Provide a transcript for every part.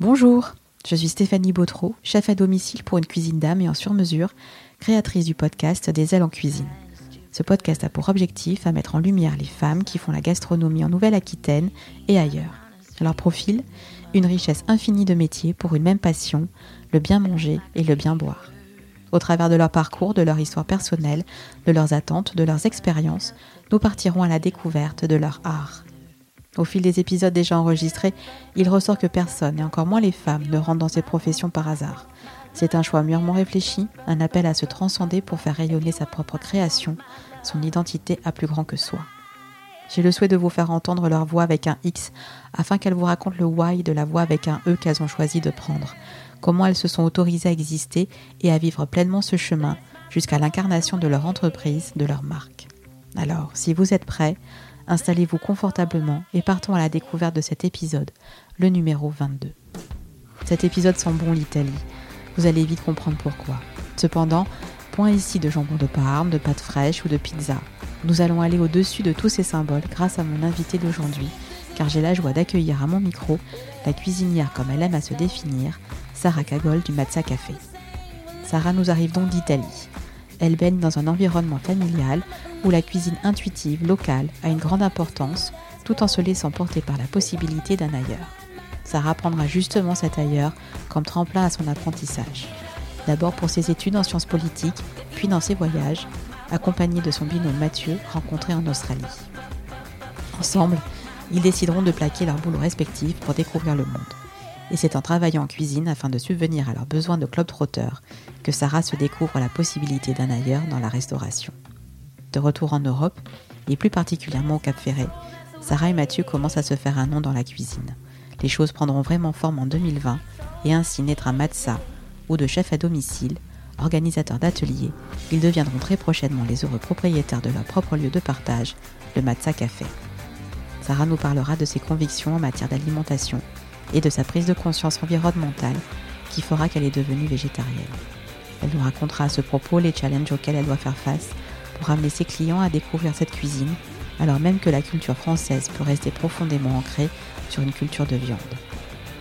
Bonjour, je suis Stéphanie Bautreau, chef à domicile pour une cuisine d'âme et en sur-mesure, créatrice du podcast Des ailes en cuisine. Ce podcast a pour objectif à mettre en lumière les femmes qui font la gastronomie en Nouvelle-Aquitaine et ailleurs. Leur profil, une richesse infinie de métiers pour une même passion, le bien manger et le bien boire. Au travers de leur parcours, de leur histoire personnelle, de leurs attentes, de leurs expériences, nous partirons à la découverte de leur art. Au fil des épisodes déjà enregistrés, il ressort que personne, et encore moins les femmes, ne rentrent dans ces professions par hasard. C'est un choix mûrement réfléchi, un appel à se transcender pour faire rayonner sa propre création, son identité à plus grand que soi. J'ai le souhait de vous faire entendre leur voix avec un X, afin qu'elles vous racontent le why de la voix avec un E qu'elles ont choisi de prendre, comment elles se sont autorisées à exister et à vivre pleinement ce chemin jusqu'à l'incarnation de leur entreprise, de leur marque. Alors, si vous êtes prêts, installez-vous confortablement et partons à la découverte de cet épisode, le numéro 22. Cet épisode sent bon l'Italie. Vous allez vite comprendre pourquoi. Cependant, point ici de jambon de Parme, de pâtes fraîches ou de pizza. Nous allons aller au-dessus de tous ces symboles grâce à mon invité d'aujourd'hui, car j'ai la joie d'accueillir à mon micro la cuisinière comme elle aime à se définir, Sarah Cagol du Mazza Café. Sarah nous arrive donc d'Italie. Elle baigne dans un environnement familial où la cuisine intuitive, locale, a une grande importance, tout en se laissant porter par la possibilité d'un ailleurs. Sarah prendra justement cet ailleurs comme tremplin à son apprentissage. D'abord pour ses études en sciences politiques, puis dans ses voyages, accompagnée de son binôme Mathieu, rencontré en Australie. Ensemble, ils décideront de plaquer leurs boulots respectifs pour découvrir le monde. Et c'est en travaillant en cuisine afin de subvenir à leurs besoins de club trotteur que Sarah se découvre la possibilité d'un ailleurs dans la restauration. De retour en Europe, et plus particulièrement au Cap Ferret, Sarah et Mathieu commencent à se faire un nom dans la cuisine. Les choses prendront vraiment forme en 2020 et ainsi naîtra Matza, ou de chef à domicile, organisateurs d'ateliers, ils deviendront très prochainement les heureux propriétaires de leur propre lieu de partage, le Matza Café. Sarah nous parlera de ses convictions en matière d'alimentation et de sa prise de conscience environnementale qui fera qu'elle est devenue végétarienne. Elle nous racontera à ce propos les challenges auxquels elle doit faire face pour amener ses clients à découvrir cette cuisine, alors même que la culture française peut rester profondément ancrée sur une culture de viande.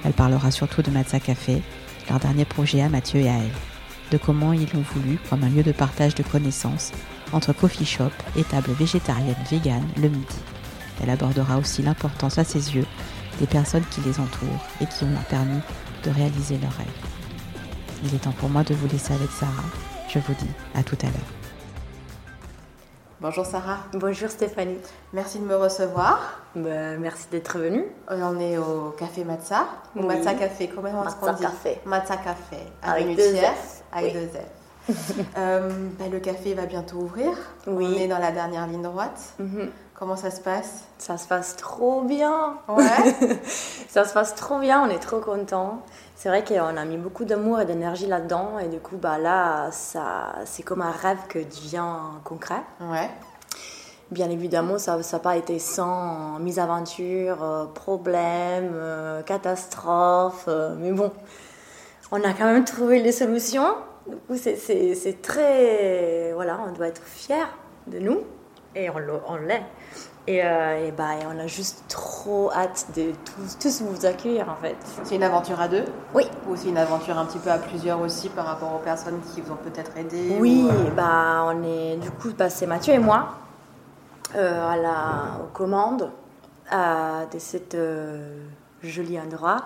Elle parlera surtout de Matza Café, leur dernier projet à Mathieu et à elle, de comment ils l'ont voulu comme un lieu de partage de connaissances entre coffee shop et table végétarienne vegan le midi. Elle abordera aussi l'importance à ses yeux des personnes qui les entourent et qui ont permis de réaliser leurs rêves. Il est temps pour moi de vous laisser avec Sarah. Je vous dis à tout à l'heure. Bonjour Sarah. Bonjour Stéphanie. Merci de me recevoir. Bah, merci d'être venue. On est au Café Matza. Matza Café, comment est-ce qu'on Matza dit Café. Matza Café. Avec deux F. Avec Oui. deux F. Euh, bah, le café va bientôt ouvrir. Oui. On est dans la dernière ligne droite. Mhm. Comment ça se passe? Ça se passe trop bien. Ouais. Ça se passe trop bien, on est trop contents. C'est vrai qu'on a mis beaucoup d'amour et d'énergie là-dedans et du coup bah là ça c'est comme un rêve que devient concret. ouais. Bien évidemment ça n'a pas été sans misaventure, euh, problèmes, euh, catastrophes, euh, mais bon on a quand même trouvé les solutions. Du coup c'est- très voilà on doit être fiers de nous et on le- on l'est. Et, euh, et bah, et on a juste trop hâte de tous, tous vous accueillir en fait. C'est une aventure à deux? Oui, Ou c'est une aventure un petit peu à plusieurs aussi par rapport aux personnes qui vous ont peut-être aidé oui, ou, euh, bah on est du coup bah, c'est Mathieu et moi euh, à la aux commandes euh, de cette euh, joli endroit.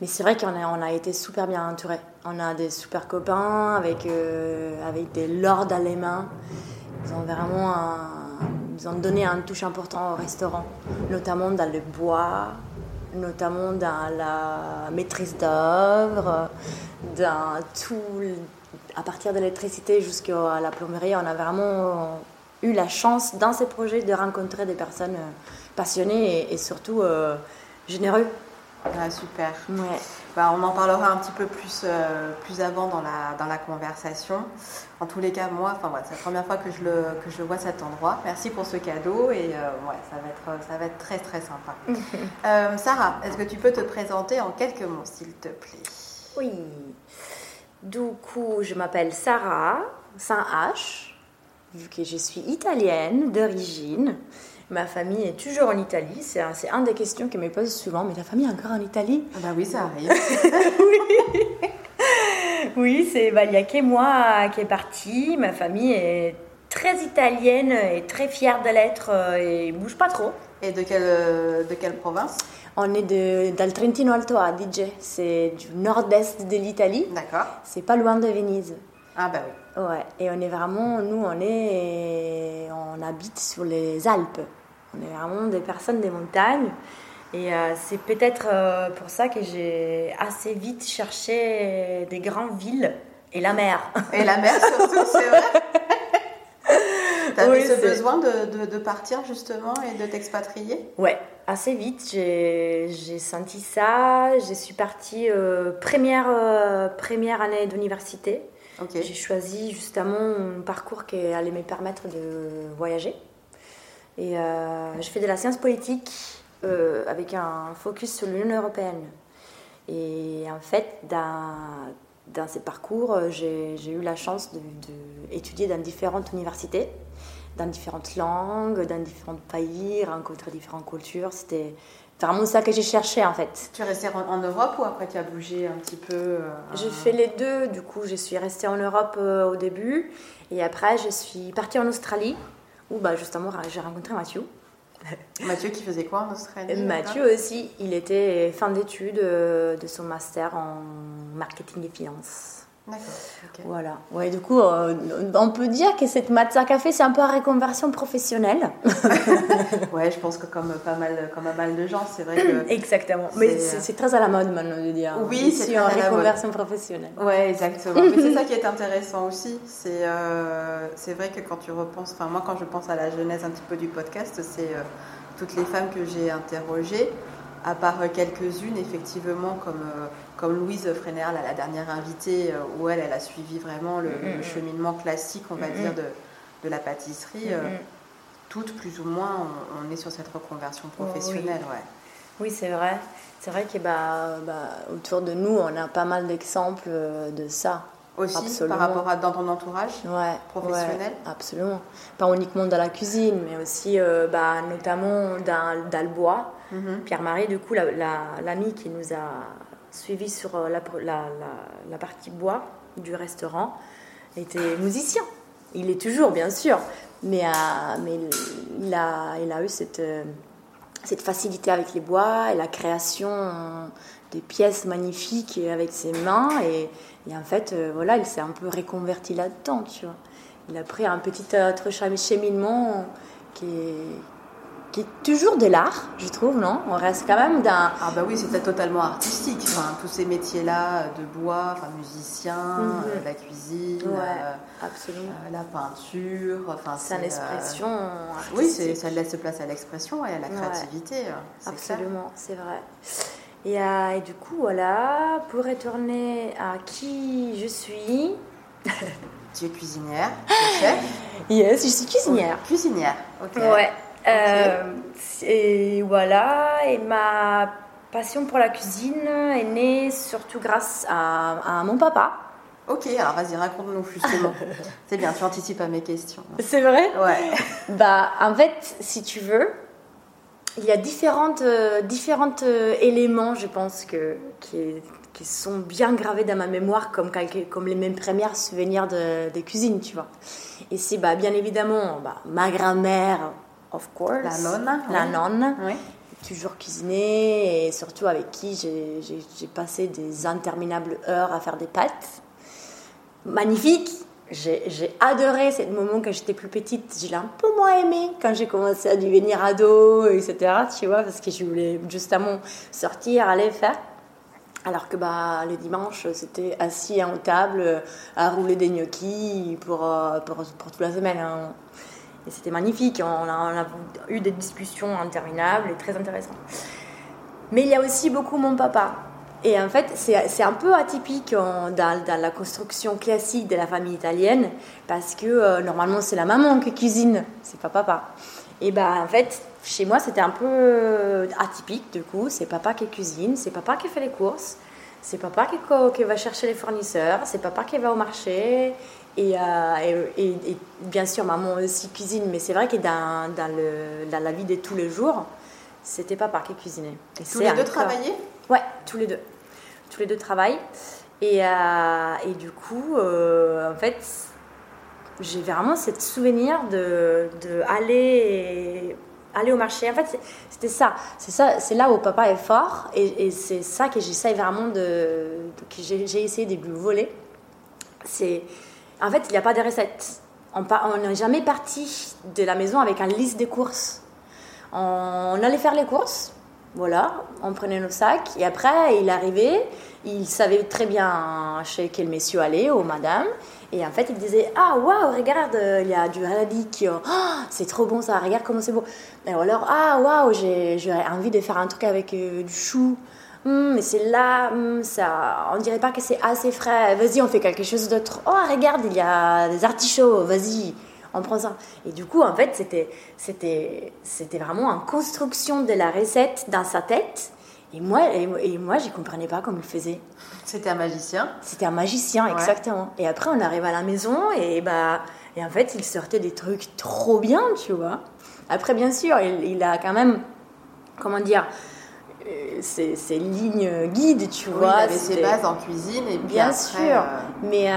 Mais c'est vrai qu'on a on a été super bien entourés. On a des super copains avec avec des lords allemands. Ils ont vraiment un- ils ont donné un touche important au restaurant, notamment dans le bois, notamment dans la maîtrise d'œuvre, dans tout, à partir de l'électricité jusqu'à la plomberie. On a vraiment eu la chance dans ces projets de rencontrer des personnes euh, passionnées et, et surtout euh, généreux. Ah, super. Ouais. Bah, on en parlera un petit peu plus, euh, plus avant dans la, dans la conversation. En tous les cas, moi, enfin, c'est la première fois que je, le, que je vois cet endroit. Merci pour ce cadeau et euh, ouais, ça, va être, ça va être très très sympa. Euh, Sarah, est-ce que tu peux te présenter en quelques mots, s'il te plaît? Oui. Du coup, je m'appelle Sarah, sans H, vu que je suis italienne d'origine. Ma famille est toujours en Italie. C'est un, un, des questions qui me pose souvent. Mais la famille est encore en Italie? Ah Bah oui, ça arrive. oui, oui c'est bah, il n'y a que moi qui est parti. Ma famille est très italienne et très fière de l'être euh, et bouge pas trop. Et de quelle, de quelle province? On est de, dans le Trentino Alto Adige, c'est du nord-est de l'Italie. D'accord. C'est pas loin de Venise. Ah bah oui. Ouais, et on est vraiment, nous on est, on habite sur les Alpes. On est vraiment des personnes des montagnes. Et euh, c'est peut-être euh, pour ça que j'ai assez vite cherché des grandes villes et la mer. Et la mer surtout, c'est vrai. T'avais ce besoin de, de, partir justement et de t'expatrier? Ouais, assez vite. J'ai senti ça. Je suis partie euh, première, première année d'université. J'ai choisi justement un parcours qui allait me permettre de voyager. Et euh, je fais de la science politique euh, avec un focus sur l'Union européenne. Et en fait, dans, ces parcours, euh, j'ai eu la chance d'étudier dans différentes universités, dans différentes langues, dans différents pays, rencontrer différentes cultures. C'était vraiment ça que j'ai cherché en fait. Tu es restée en, Europe ou après tu as bougé un petit peu euh, J'ai fait les deux, du coup je suis restée en Europe euh, au début et après je suis partie en Australie où bah, justement j'ai rencontré Mathieu. Mathieu qui faisait quoi en Australie Mathieu aussi, il était fin d'études euh, de son master en marketing et finance. Voilà. Ouais, du coup, euh, on peut dire que cette matza café, c'est un peu une reconversion professionnelle. ouais, je pense que comme pas mal, comme pas mal de gens, c'est vrai que. Exactement. Mais euh, c'est très à la mode maintenant de dire. Oui, c'est une reconversion professionnelle. Ouais, exactement. Mais c'est ça qui est intéressant aussi. C'est euh, c'est vrai que quand tu repenses, enfin moi quand je pense à la genèse un petit peu du podcast, c'est toutes les femmes que j'ai interrogées à part quelques-unes, effectivement, comme, euh, comme Louise Fréner, la dernière invitée, euh, où elle, elle a suivi vraiment le, mm, mm, mm. cheminement classique, on va dire, de, de, la pâtisserie. Euh, toutes, plus ou moins, on, est sur cette reconversion oh, professionnelle. oui, ouais. oui c'est vrai. C'est vrai que bah, bah, autour de nous, on a pas mal d'exemples de ça. Aussi, par rapport à dans ton entourage professionnel Absolument. Pas uniquement dans la cuisine, mais aussi bah, notamment dans, dans le bois. Mhm. Pierre-Marie, du coup, l'ami qui nous a suivis sur euh, la, partie bois du restaurant, était musicien. Il est toujours, bien sûr, mais, euh, mais il, a, il a eu cette, euh, cette facilité avec les bois et la création des pièces magnifiques avec ses mains. Et, en fait, voilà, il s'est un peu reconverti là-dedans, tu vois. Il a pris un petit autre cheminement qui est qui est toujours de l'art, je trouve, non? On reste quand même d'un... Ah bah oui, c'était totalement artistique, enfin, tous ces métiers-là de bois, enfin, musicien, mhm. euh, la cuisine, euh, absolument. Euh, la peinture, enfin... C'est une expression Oui, ça laisse place à l'expression et à la créativité. Absolument, c'est vrai. Et, et, du coup, voilà, pour retourner à qui je suis... tu es cuisinière, tu es chef Yes, je suis cuisinière. cuisinière, ok. Ouais. Euh, et voilà, et ma passion pour la cuisine est née surtout grâce à, mon papa. Ok, alors vas-y, raconte-nous justement. C'est bien, tu anticipes à mes questions. C'est vrai? Ouais. bah, en fait, si tu veux, il y a différentes, euh, différentes euh, éléments, je pense, que, qui, qui, sont bien gravés dans ma mémoire comme, comme les mêmes premiers souvenirs de, de cuisine, tu vois. Et c'est bah, bien évidemment bah, ma grand-mère, of course. La nonne. La nonne. Toujours cuisiner et surtout avec qui j'ai passé des interminables heures à faire des pâtes. Magnifique. J'ai adoré ce moment quand j'étais plus petite. Je l'ai un peu moins aimé quand j'ai commencé à devenir ado, etc. Tu vois, parce que je voulais justement sortir, aller faire. Alors que bah, le dimanche, c'était assis à une table à rouler des gnocchis pour, euh, pour toute la semaine. Hein. Et c'était magnifique. On a, eu des discussions interminables et très intéressantes. Mais il y a aussi beaucoup mon papa. Et en fait, c'est un peu atypique dans, dans, la construction classique de la famille italienne, parce que euh, normalement, c'est la maman qui cuisine, c'est pas papa. Et bah, en fait, chez moi, c'était un peu atypique, du coup. C'est papa qui cuisine, c'est papa qui fait les courses, c'est papa qui, qui, va chercher les fournisseurs, c'est papa qui va au marché. Et, euh, et, bien sûr, maman aussi cuisine, mais c'est vrai que dans, dans, le, dans, la vie de tous les jours, c'était papa qui cuisinait. Et tous les deux travaillaient? Ouais, tous les deux. Tous les deux travaillent. Et, euh, et du coup, euh, en fait, j'ai vraiment ce souvenir de, de aller, aller au marché. En fait, c'était ça. C'est ça, c'est là où papa est fort. Et, c'est ça que j'essaye vraiment de, que j'ai essayé de lui voler. C'est, en fait, il n'y a pas de recettes. On n'est jamais parti de la maison avec une liste de courses. On allait faire les courses, voilà, on prenait nos sacs et après il arrivait, il savait très bien chez quel monsieur aller ou madame et en fait il disait ah waouh regarde il y a du radis qui oh, c'est trop bon ça regarde comment c'est beau et alors ah waouh j'ai envie de faire un truc avec euh, du chou. Hum, mais c'est là hum, ça on dirait pas que c'est assez frais. Vas-y on fait quelque chose d'autre. Oh regarde il y a des artichauts vas-y on prend ça. Et du coup, en fait, c'était, c'était, c'était vraiment en construction de la recette dans sa tête. Et moi, et, moi, je comprenais pas comment il faisait. C'était un magicien. C'était un magicien, exactement. Et après, on arrive à la maison et bah, et en fait, il sortait des trucs trop bien, tu vois. Après, bien sûr, il, il a quand même, comment dire, ces, ces, lignes guides, tu vois. Il avait ses bases en cuisine et bien sûr. Euh, mais euh,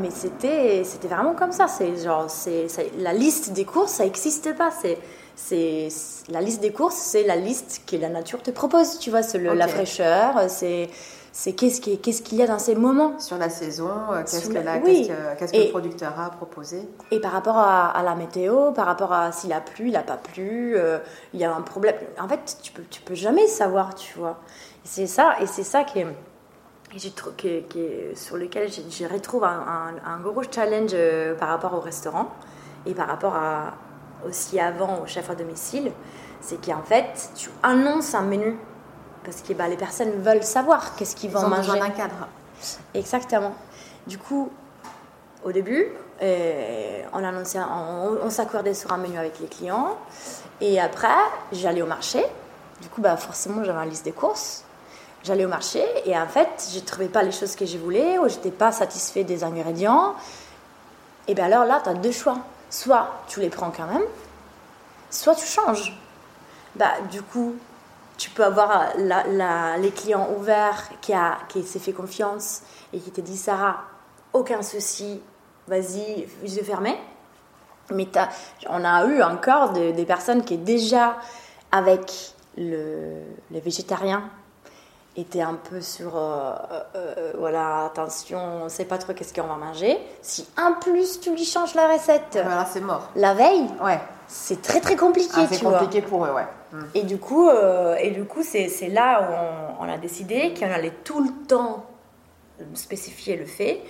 mais c'était c'était vraiment comme ça. C'est genre c'est la liste des courses, ça n'existe pas. C'est c'est la liste des courses, c'est la liste que la nature te propose. Tu vois, c'est la fraîcheur, c'est c'est qu'est-ce qu'il y a dans ces moments. Sur la saison, euh, qu'est-ce que, le producteur a proposé Et par rapport à, la météo, par rapport à s'il a plu, il n'a pas plu, euh, il y a un problème. En fait, tu peux, tu peux jamais savoir, tu vois. C'est ça, et c'est ça qui est, sur lequel je, retrouve un, un, gros challenge euh, par rapport au restaurant et par rapport à, aussi avant au chef à domicile, c'est qu'en fait, tu annonces un menu parce que bah, les personnes veulent savoir qu'est-ce qu'ils vont manger. un cadre. Exactement. Du coup, au début, euh, on, annonçait, on, s'accordait sur un menu avec les clients. Et après, j'allais au marché. Du coup, bah, forcément, j'avais une liste des courses. J'allais au marché et en fait, je ne trouvais pas les choses que je voulais ou je n'étais pas satisfait des ingrédients. Et bien alors là, tu as deux choix. Soit tu les prends quand même, soit tu changes. Bah, du coup, tu peux avoir les clients ouverts qui, a, qui s'est fait confiance et qui te dit Sarah, aucun souci, vas-y, yeux fermés. Mais on a eu encore des personnes qui déjà avec le, les végétariens étaient un peu sur euh, euh, euh, voilà attention on sait pas trop qu'est-ce qu'on va manger. Si en plus tu lui changes la recette voilà c'est mort. la veille ouais. c'est très très compliqué ah, c'est compliqué pour eux ouais et du coup, euh, et du coup c'est, là où on, a décidé qu'on allait tout le temps spécifier le fait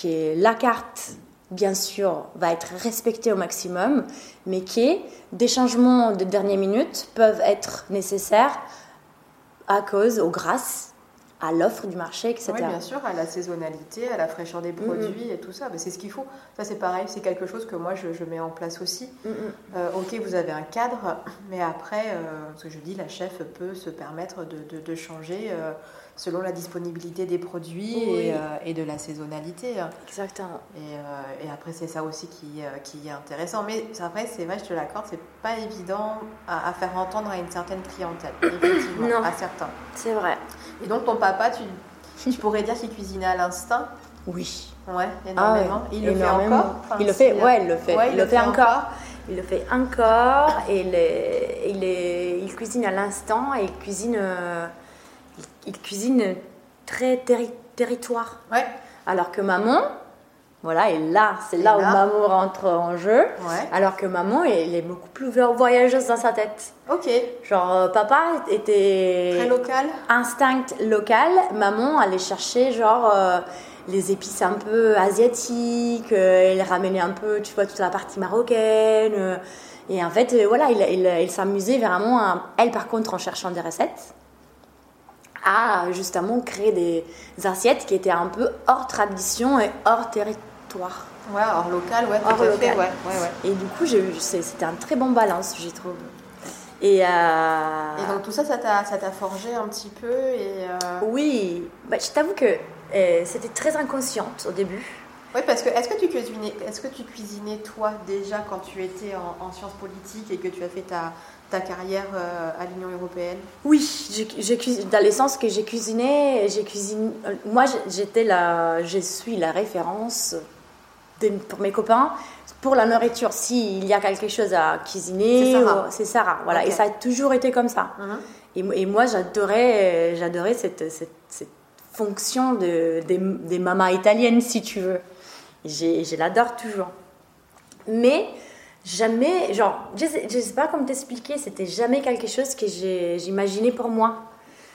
que, la carte, bien sûr, va être respectée au maximum, mais que des changements de dernière minute peuvent être nécessaires à cause ou grâce à l'offre du marché, etc. Oui, bien sûr, à la saisonnalité, à la fraîcheur des produits et tout ça. c'est ce qu'il faut. Ça, c'est pareil, c'est quelque chose que moi, je, mets en place aussi. Euh, ok, vous avez un cadre, mais après, euh, ce que je dis, la chef peut se permettre de, de, changer euh, selon la disponibilité des produits et, et, de la saisonnalité. Exactement. Et, et après, c'est ça aussi qui, qui, est intéressant. Mais après, c'est vrai, je te l'accorde, c'est pas évident à, faire entendre à une certaine clientèle, effectivement, non. à certains. C'est vrai. Et donc ton papa, tu, tu pourrais dire qu'il cuisinait à l'instinct Oui. Ouais, énormément. Ah il le fait encore Il le fait, ouais, il le fait. il, le fait, encore. Il le fait encore et il, il, il cuisine à l'instant et il cuisine, euh, il, cuisine très territoire. Ouais. Alors que maman, voilà, et là, c'est là, où maman rentre en jeu. Alors que maman, elle est beaucoup plus voyageuse dans sa tête. Ok. Genre, euh, papa était. Très local. Instinct local. Maman allait chercher, genre, euh, les épices un peu asiatiques. Euh, elle ramenait un peu, tu vois, toute la partie marocaine. et en fait, voilà, il, s'amusait vraiment, elle par contre, en cherchant des recettes à justement créer des assiettes qui étaient un peu hors tradition et hors territoire Ouais, hors local, ouais, tout à Fait, ouais, ouais, Et du coup, c'était un très bon balance, j'y trouve. Et, euh... et, donc tout ça, ça t'a forgé un petit peu et euh, Oui, bah, Je t'avoue que euh, c'était très inconsciente au début. Oui, parce que est-ce que tu cuisinais, est-ce que tu cuisinais toi déjà quand tu étais en, sciences politiques et que tu as fait ta, ta carrière euh, à l'Union européenne? Oui, j'ai dans l'essence que j'ai cuisiné, j'ai cuisiné. Moi, j'étais la, je suis la référence pour mes copains pour la nourriture. S'il y a quelque chose à cuisiner, c'est Sarah. Voilà, et ça a toujours été comme ça. Uh-huh. et, moi, j'adorais, j'adorais cette, cette, cette, fonction de, des, des mamas italiennes, si tu veux. Je l'adore toujours. Mais jamais, genre, je sais, sais pas comment t'expliquer, c'était jamais quelque chose que j'imaginais pour moi.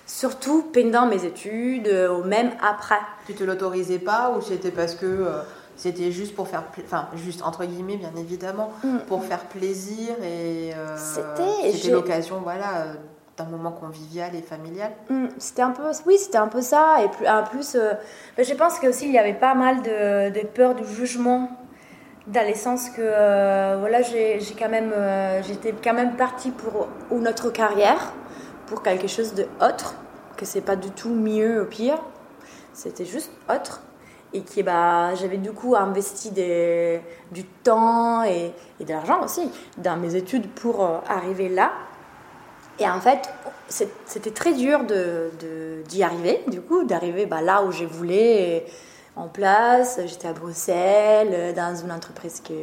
Surtout pendant mes études ou même après. Tu te l'autorisais pas ou c'était parce que euh, c'était juste pour faire, enfin juste entre guillemets bien évidemment, mm. pour faire plaisir et euh, c'était l'occasion voilà euh, d'un moment convivial et familial. Mm, c'était un peu, oui, c'était un peu ça. Et plus, en plus, euh, je pense qu'aussi il y avait pas mal de, de peur du jugement, dans le sens que euh, voilà, j'ai quand même, j'étais quand même partie pour une autre carrière, pour quelque chose de autre, que c'est pas du tout mieux ou pire, c'était juste autre. Et qui, bah, j'avais du coup investi des, du temps et, et de l'argent aussi dans mes études pour arriver là. Et en fait, c'était très dur d'y de, arriver, du coup, d'arriver bah, là où je voulais, en place. J'étais à Bruxelles, dans une entreprise que,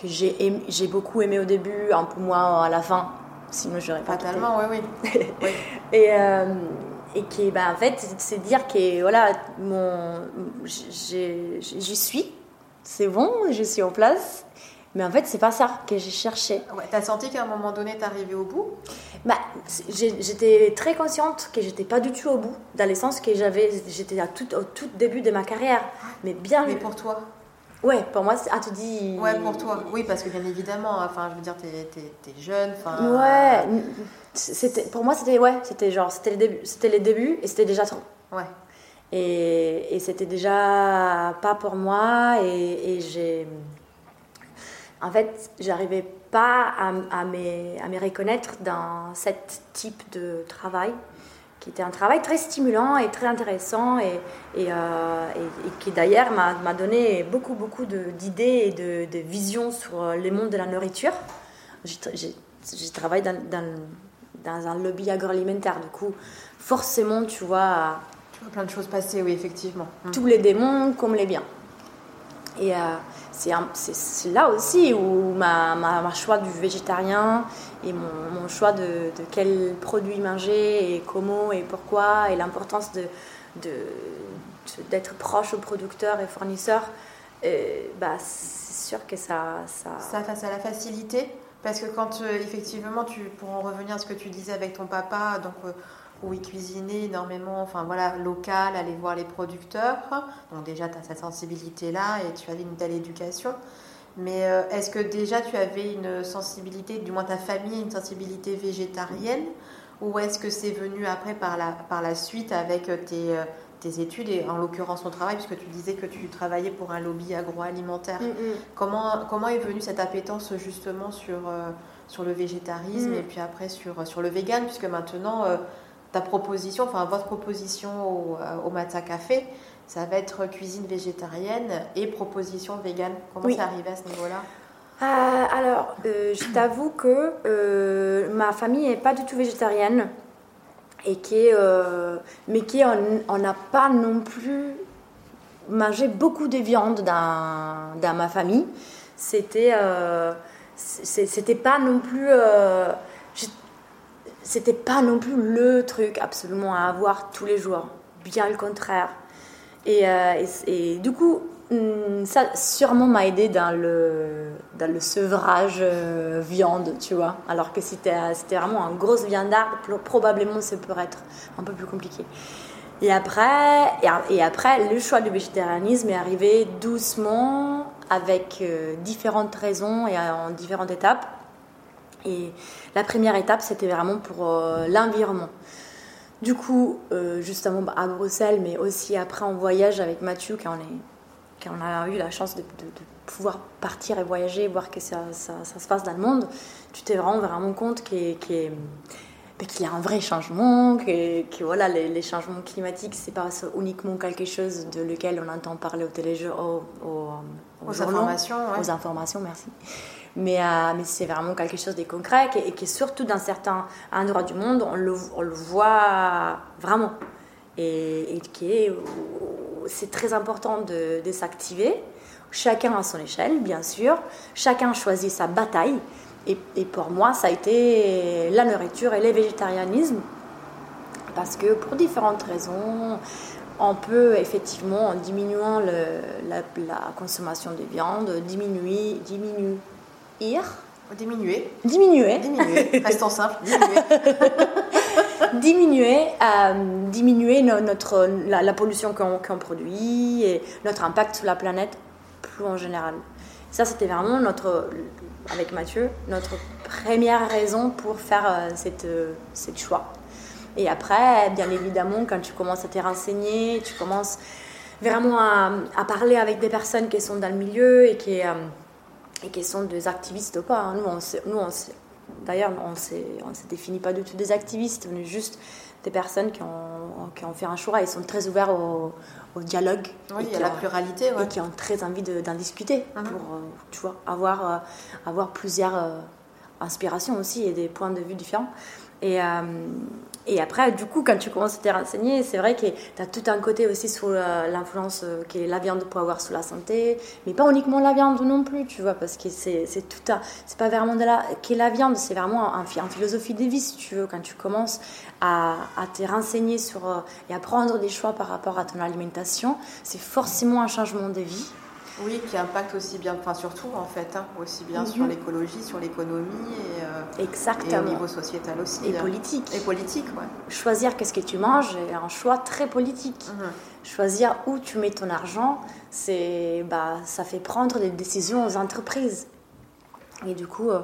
que j'ai beaucoup aimé au début, un peu moins à la fin, sinon je n'aurais pas Totalement, oui, oui. et, euh, et qui, bah, en fait, c'est dire que voilà, j'y suis, c'est bon, je suis en place. Mais en fait, c'est pas ça que j'ai cherché. Ouais, T'as senti qu'à un moment donné, t'arrivais au bout? Bah, J'étais très consciente que j'étais pas du tout au bout, dans le sens que j'avais, j'étais tout, au tout début de ma carrière. Mais bien. Mais pour toi? Ouais, pour moi, ah, tu dis. Ouais, pour toi. Oui, parce que bien évidemment, enfin, je veux dire, t'es es, jeune. Ouais. C'était, pour moi, c'était ouais, c'était genre, c'était les débuts, c'était les débuts et c'était déjà trop. Ouais. Et, et c'était déjà pas pour moi et, et j'ai en fait, j'arrivais pas à, à, me, à, me, reconnaître dans ce type de travail, qui était un travail très stimulant et très intéressant et, et, euh, qui d'ailleurs m'a donné beaucoup, beaucoup d'idées et de, de, visions sur le monde de la nourriture. J'ai travaillé dans, dans, dans, un lobby agroalimentaire, du coup, forcément, tu vois. Tu vois plein de choses passer, oui, effectivement. Tous les démons comme les biens. Et. Euh, c'est là aussi où ma, choix du végétarien et mon, choix de, de, quel produit manger et comment et pourquoi et l'importance d'être proche aux producteurs et fournisseurs, euh, bah, c'est sûr que ça, ça... Ça face à la facilité parce que quand euh, effectivement, tu, pour en revenir à ce que tu disais avec ton papa, donc euh, où il cuisinait énormément, enfin voilà, local, aller voir les producteurs. Donc déjà, tu as cette sensibilité-là et tu avais une telle éducation. Mais euh, est-ce que déjà tu avais une sensibilité, du moins ta famille, une sensibilité végétarienne? Ou est-ce que c'est venu après par la, par la suite avec tes, euh, tes études et en l'occurrence ton travail, puisque tu disais que tu travaillais pour un lobby agroalimentaire. Mm, mm. Comment, comment est venue cette appétence justement sur, euh, sur le végétarisme mm. et puis après sur, sur le vegan, puisque maintenant ta proposition, enfin votre proposition au, euh, au Matza Café, ça va être cuisine végétarienne et proposition végane. Comment ça arrive à ce niveau-là? Euh, Alors, euh, je t'avoue que ma famille n'est pas du tout végétarienne et qui, mais qui on n'a pas non plus mangé beaucoup de viande dans, dans ma famille. C'était c'était pas non plus c'était pas non plus le truc absolument à avoir tous les jours, bien le contraire. Et, euh, du coup, hmm, ça sûrement m'a aidé dans le, dans le sevrage euh, viande, tu vois. Alors que c'était, c'était vraiment un gros viandard, probablement ça pourrait être un peu plus compliqué. Et après, et, après, le choix du végétarianisme est arrivé doucement, avec euh, différentes raisons et en différentes étapes. Et la première étape, c'était vraiment pour euh, l'environnement. Du coup, euh, justement bah, à Bruxelles, mais aussi après en voyage avec Mathieu, quand on, est, quand on a eu la chance de, pouvoir partir et voyager, voir que ça, ça, se passe dans le monde, tu t'es vraiment vraiment compte que, qu'il y a un vrai changement, que, que voilà, les, les, changements climatiques, c'est pas uniquement quelque chose de lequel on entend parler au téléjour, aux, aux, informations, ouais. aux informations, merci. Mais, euh, mais c'est vraiment quelque chose de concret et qui, surtout dans certains endroits du monde, on le, voit vraiment. Et, et qui est, c'est très important de, s'activer. Chacun à son échelle, bien sûr. Chacun choisit sa bataille. Et, et, pour moi, ça a été la nourriture et le végétarianisme. Parce que pour différentes raisons, on peut effectivement, en diminuant la, la, consommation de viande, diminuer, diminuer Diminuer. Diminuer. Diminuer. Restons simple. Diminuer. diminuer, euh, diminuer no, notre, la, la pollution qu'on qu produit et notre impact sur la planète plus en général. Ça, c'était vraiment notre, avec Mathieu, notre première raison pour faire euh, cette, euh, cette choix. Et après, bien évidemment, quand tu commences à te renseigner, tu commences vraiment à, à, parler avec des personnes qui sont dans le milieu et qui, euh, et qui sont des activistes ou pas. Hein. Nous, on, nous on, d'ailleurs, on ne se définit pas du tout des activistes, on est juste des personnes qui ont, qui ont fait un choix et sont très ouverts au, au dialogue. Oui, il y a la pluralité. Ouais. Et qui ont très envie d'en discuter Mhm. pour euh, tu vois, avoir, euh, avoir plusieurs euh, inspirations aussi et des points de vue différents. Et, euh, et après, du coup, quand tu commences à te renseigner, c'est vrai que tu as tout un côté aussi sur euh, l'influence euh, que la viande peut avoir sur la santé, mais pas uniquement la viande non plus, tu vois, parce que c'est tout un. C'est pas vraiment de la, que la viande, c'est vraiment un, philosophie de vie, si tu veux, quand tu commences à, à te renseigner sur, euh, et à prendre des choix par rapport à ton alimentation, c'est forcément un changement de vie. Oui, qui impacte aussi bien, enfin surtout en fait, hein, aussi bien Mhm. sur l'écologie, sur l'économie et, euh, et au niveau sociétal aussi. Et hein. politique. Et politique, ouais. Choisir qu'est-ce que tu manges est un choix très politique. Mhm. Choisir où tu mets ton argent, c'est bah, ça fait prendre des décisions aux entreprises. Et du coup, euh,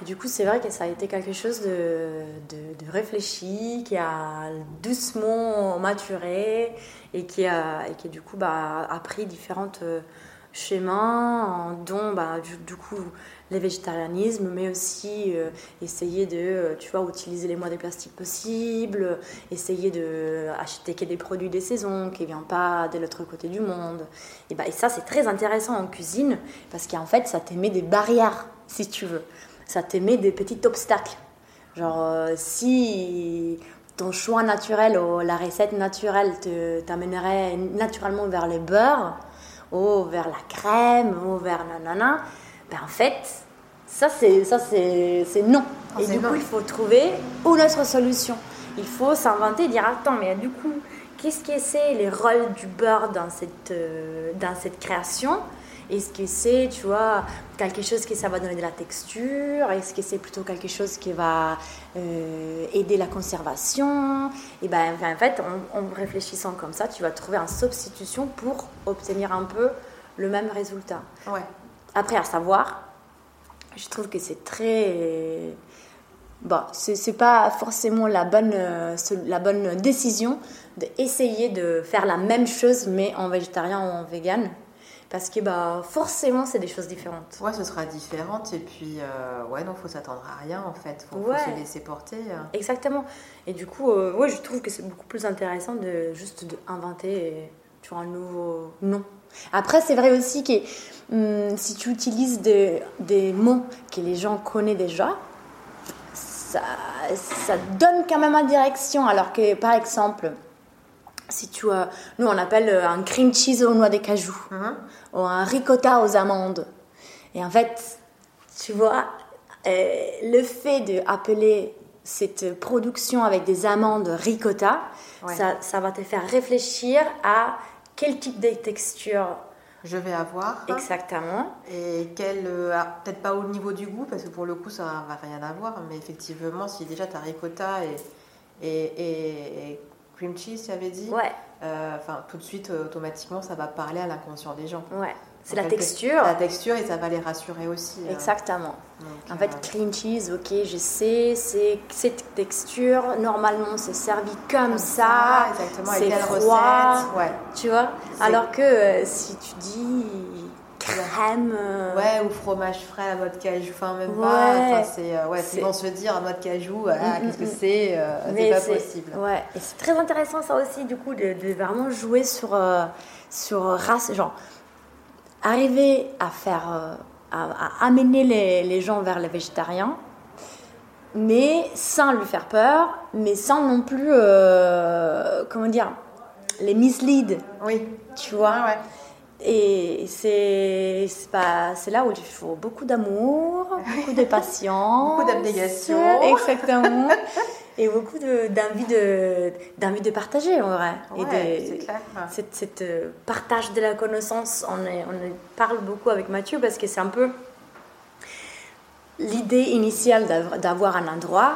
et du coup, c'est vrai que ça a été quelque chose de, de, de réfléchi, qui a doucement maturé et qui a, et qui du coup bah, a pris différentes euh, chemins, dont bah, du, coup les végétarianismes, mais aussi euh, essayer de, euh, tu vois, utiliser les moins de plastique possible, essayer de que des produits des saisons qui ne viennent pas de l'autre côté du monde. Et, bah, et ça, c'est très intéressant en cuisine parce qu'en fait, ça te met des barrières, si tu veux. Ça te met des petits obstacles. Genre, euh, si ton choix naturel ou la recette naturelle t'amènerait naturellement vers le beurre, ou vers la crème, ou vers nanana, ben en fait, ça c'est ça c'est non. Oh, et du non. coup, il faut trouver une autre solution. Il faut s'inventer, dire attends, mais du coup, qu'est-ce que c'est les rôles du beurre dans cette euh, dans cette création? Est-ce que c'est, tu vois, quelque chose qui ça va donner de la texture? Est-ce que c'est plutôt quelque chose qui va euh, aider la conservation? Et ben, en fait, en, en, réfléchissant comme ça, tu vas trouver une substitution pour obtenir un peu le même résultat. Ouais. Après, à savoir, je trouve que c'est très. Bon, c'est pas forcément la bonne, la bonne décision d'essayer de faire la même chose, mais en végétarien ou en vegan parce que bah, forcément c'est des choses différentes. Ouais, ce sera différente et puis euh, ouais, non, faut s'attendre à rien en fait, faut, ouais. faut se laisser porter. euh. Exactement. Et du coup, euh, ouais, je trouve que c'est beaucoup plus intéressant de juste d'inventer tu vois, un nouveau nom. Après, c'est vrai aussi que hum, si tu utilises des, des mots que les gens connaissent déjà, ça, ça donne quand même une direction. Alors que, par exemple, si tu as, nous on appelle un cream cheese aux noix de cajou -hmm. ou un ricotta aux amandes. Et en fait, tu vois, euh, le fait d'appeler cette production avec des amandes ricotta, ouais. ça, ça, va te faire réfléchir à quel type de texture je vais avoir. Exactement. Et quel, euh, peut-être pas au niveau du goût, parce que pour le coup ça va rien avoir, mais effectivement, si déjà tu as ricotta et, et, et cream cheese, tu avais dit. Ouais. Enfin, euh, tout de suite, automatiquement, ça va parler à l'inconscient des gens. Ouais. C'est la texture. La texture et ça va les rassurer aussi. Exactement. Donc, en fait, euh... cream cheese, ok, je sais, c'est cette texture. Normalement, c'est servi comme, comme ça. ça exactement. C'est froid. Ouais. Tu vois? Alors que euh, si tu dis crème. euh, Ouais, ou fromage frais à mode cajou, enfin même Ouais. pas. Enfin, c'est euh, ouais, ils vont se dire à mode cajou, ah, Mm, qu'est-ce que mm, c'est euh, C'est pas possible. Ouais, et c'est très intéressant ça aussi, du coup, de, de vraiment jouer sur, euh, sur race, genre, arriver à faire, euh, à, à amener les, les gens vers les végétariens, mais sans lui faire peur, mais sans non plus, euh, comment dire, les mislead, Oui, tu vois. ouais. Et c'est là où il faut beaucoup d'amour, beaucoup de patience. Beaucoup d'abnégation. Exactement. et beaucoup de- d'envie de, d'envie de partager, en vrai. Ouais, et de, clair. cette, cette, euh, partage de la connaissance, on, est- on parle beaucoup avec Mathieu parce que c'est un peu l'idée initiale d'av- d'avoir un endroit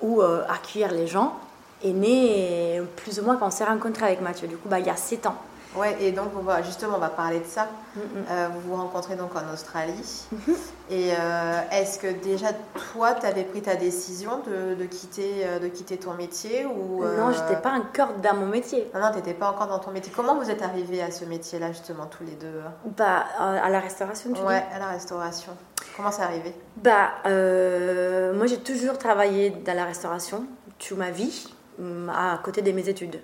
où euh, accueillir les gens est née plus ou moins quand on s'est rencontré avec Mathieu. Du coup, bah, il y a 7 ans. Ouais, et donc on va justement on va parler de ça. Mm, mm. Euh, vous vous rencontrez donc en Australie. Mhm. Et euh, est-ce que déjà toi, tu avais pris ta décision de, de quitter, euh, de quitter ton métier ou Non, euh, j'étais pas encore dans mon métier. Non, non, t'étais pas encore dans ton métier. Comment vous êtes arrivés à ce métier-là justement tous les deux? Bah, à la restauration, tu Ouais, dis? à la restauration. Comment c'est arrivé? Bah, moi j'ai toujours travaillé dans la restauration toute ma vie, à côté de mes études.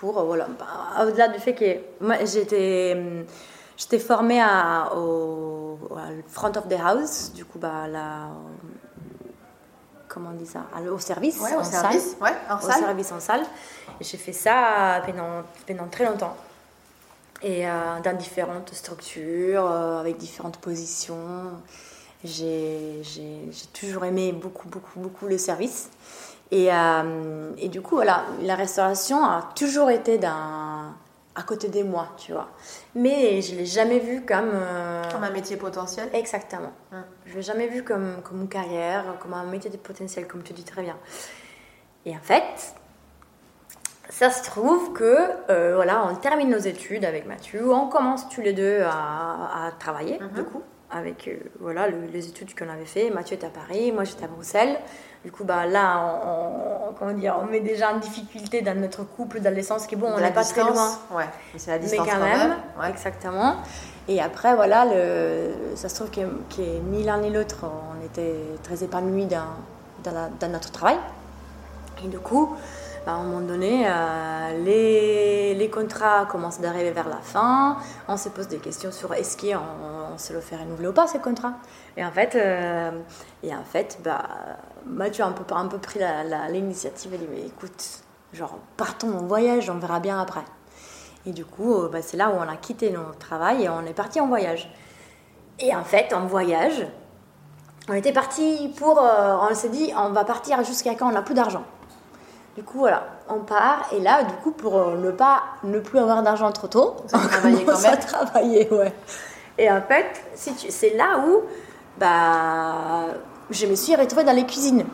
Pour, euh, voilà, bah, au-delà du fait que moi j'étais, j'étais formée à, au, front of the house, du coup, bah, comment on dit ça Au service, Ouais, au en service. salle. Ouais, en au salle. service en salle. J'ai fait ça pendant, pendant très longtemps. Et euh, dans différentes structures, euh, avec différentes positions. J'ai j'ai- j'ai toujours aimé beaucoup, beaucoup, beaucoup le service. Et, euh, et du coup, voilà, la restauration a toujours été dans, à côté de moi, tu vois. Mais je ne l'ai jamais vu comme... euh, Comme un métier potentiel. Exactement. Hum. Je ne l'ai jamais vu comme, comme une carrière, comme un métier de potentiel, comme tu dis très bien. Et en fait, ça se trouve que, euh, voilà, on termine nos études avec Mathieu, on commence tous les deux à, à travailler, du coup, avec, euh, voilà, le- les études qu'on avait fait. Mathieu est à Paris, moi j'étais à Bruxelles. Du coup, bah, là, on, on- comment dire, on met déjà en difficulté dans notre couple, dans le sens que, bon, on n'est pas très loin. Ouais, mais c'est la Mais distance quand même, Ouais. exactement. Et après, voilà, le, ça se trouve que, que ni l'un ni l'autre, on était très épanouis dans, dans, la- dans notre travail. Et du coup, à un moment donné, euh, les, les contrats commencent d'arriver vers la fin. On se pose des questions sur est-ce qu'on on se le fait renouveler ou pas, ces contrats. Et en fait, euh, et en fait bah, Mathieu a un peu, un peu pris l'initiative et dit écoute, genre, partons en voyage, on verra bien après. Et du coup, euh, bah, c'est là où on a quitté notre travail et on est parti en voyage. Et en fait, en voyage, on était parti pour. on s'est dit, on va partir jusqu'à quand? On n'a plus d'argent. Du coup, voilà, on part. Et là, du coup, pour euh, ne pas ne plus avoir d'argent trop tôt, on vous travaillez quand même. travailler, ouais. Et en fait, si tu- c'est là où bah, je me suis retrouvée dans les cuisines.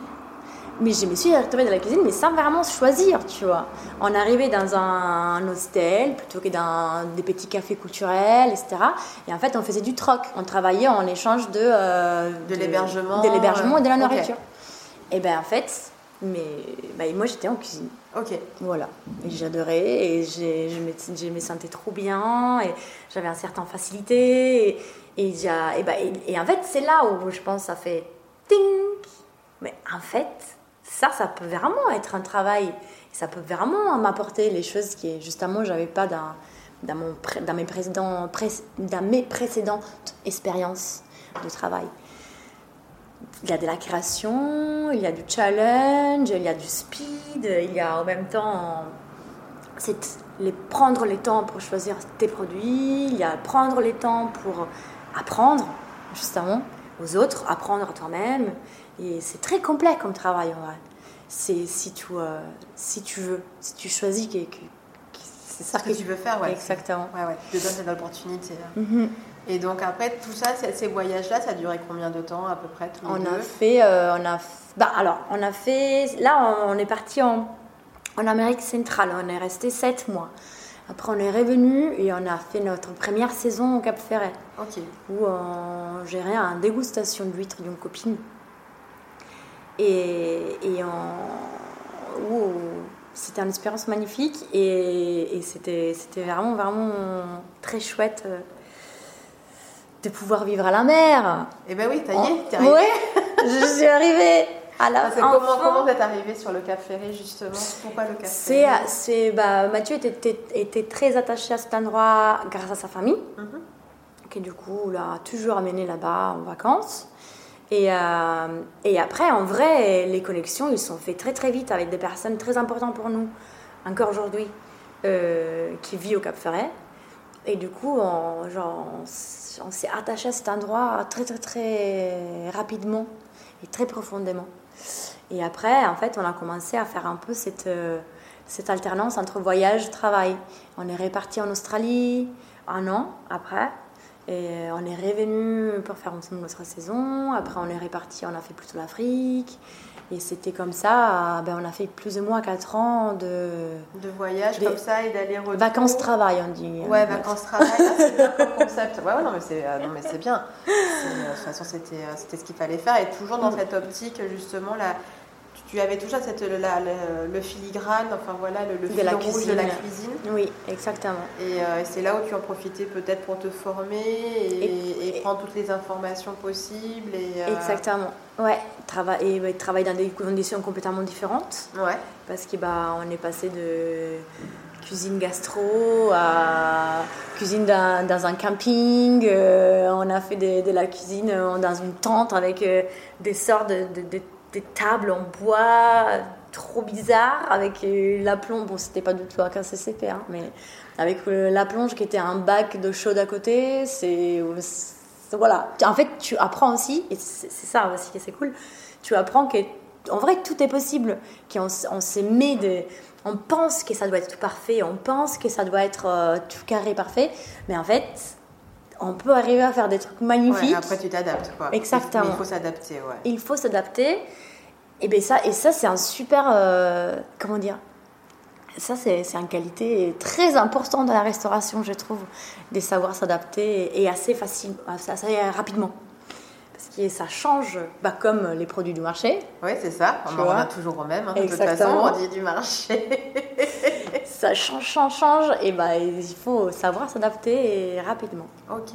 Mais je me suis retrouvée dans la cuisine, mais sans vraiment choisir, tu vois. On arrivait dans un hostel plutôt que dans des petits cafés culturels, etc. Et en fait, on faisait du troc. On travaillait en échange de... euh, De l'hébergement, De l'hébergement et de la euh, nourriture. Et ben en fait, mais, bah, moi j'étais en cuisine. Ok. Voilà. Et j'adorais et j'ai- je, me, je me sentais trop bien et j'avais une certaine facilité. Et, et, et, bah, et- et en fait, c'est là où je pense que ça fait ting. Mais en fait, ça, ça peut vraiment être un travail. Ça peut vraiment m'apporter les choses qui, justement, j'avais pas dans, dans, mon, dans, mes précédents, pré- dans mes précédentes expériences de travail. Il y a de la création, il y a du challenge, il y a du speed, il y a en même temps c'est les, prendre les temps pour choisir tes produits, il y a prendre les temps pour apprendre justement aux autres, apprendre à toi-même. Et c'est très complet comme travail en vrai. C'est si tu, euh, si tu veux, si tu choisis que, c'est ça Ce que tu veux faire, ouais. Exactement. Ouais, ouais. Tu te donnes cette opportunité. Et donc après, tout ça, ces voyages-là, ça a duré combien de temps à peu près tous les On deux a fait, euh, on a, bah alors, on a fait, là, on, on est parti en, en Amérique centrale. On est resté sept mois. Après, on est revenu et on a fait notre première saison au Cap Ferret, où on gérait une dégustation d'huîtres d'une copine. Et, et on, où c'était une expérience magnifique et, et c'était, c'était vraiment, vraiment très chouette. De pouvoir vivre à la mer. Eh ben oui, t'as y Oh, es, t'es arrivé. Ouais, je suis arrivée à la Ah, enfin. comment, comment vous êtes arrivé sur le Cap Ferré justement? Pourquoi le Cap Ferré? c'est, bah, Mathieu était, était, était très attaché à cet endroit grâce à sa famille, Mhm. qui du coup l'a toujours amené là-bas en vacances. Et, euh, et après, en vrai, les connexions, ils sont faits très très vite avec des personnes très importantes pour nous, encore aujourd'hui, euh, qui vivent au Cap Ferret. Et du coup, on, genre, on on s'est attaché à cet endroit très très très rapidement et très profondément. Et après, en fait, on a commencé à faire un peu cette, euh, cette alternance entre voyage et travail. On est réparti en Australie un an après. Et on est revenu pour faire ensemble notre saison. Après, on est réparti, on a fait plutôt l'Afrique. Et c'était comme ça, euh, ben, on a fait plus ou moins 4 ans de De voyage Des- comme ça et d'aller-retour vacances-travail, on dit. Ouais, vacances-travail, c'est comme concept. Ouais, ouais, non, mais c'est, euh, bien. Euh, de toute façon, c'était, euh, c'était ce qu'il fallait faire. Et toujours dans cette optique, justement, là, tu, avais toujours cette, le, la- filigrane, enfin voilà, le, le De fil la rouge de la cuisine. cuisine. Oui, exactement. Et euh, c'est là où tu en profitais peut-être pour te former et, Et- et prendre toutes les informations possibles. Et, euh, Exactement. Et ouais, travailler dans des conditions complètement différentes. Ouais. Parce que bah, est passé de cuisine gastro à cuisine dans, dans un camping. euh, on a fait de, de la cuisine euh, dans une tente avec euh, des sortes de, de- de- tables en bois trop bizarres avec euh, la plonge. Bon, c'était pas du tout un CCP, hein, mais avec la plonge qui était un bac d'eau chaude à côté. C'est- voilà. En fait, tu apprends aussi, et c'est c'est ça aussi qui est cool. Tu apprends que en vrai tout est possible. Qu'on on se met de on pense que ça doit être tout parfait, on pense que ça doit être euh, tout carré parfait, mais en fait, on peut arriver à faire des trucs magnifiques. Ouais, après, tu t'adaptes, quoi. Exactement. Il faut s'adapter, ouais. Il faut s'adapter. Et ben ça, et ça c'est un super, euh, comment dire, ça c'est une qualité très importante dans la restauration, je trouve, de savoir s'adapter et assez facile, assez, rapidement. Parce que ça change, bah, comme les produits du marché, Oui, c'est ça. On en revient toujours au même. hein, de toute façon, on dit du marché. ça change, change, change, et bah, il faut savoir s'adapter rapidement. ok.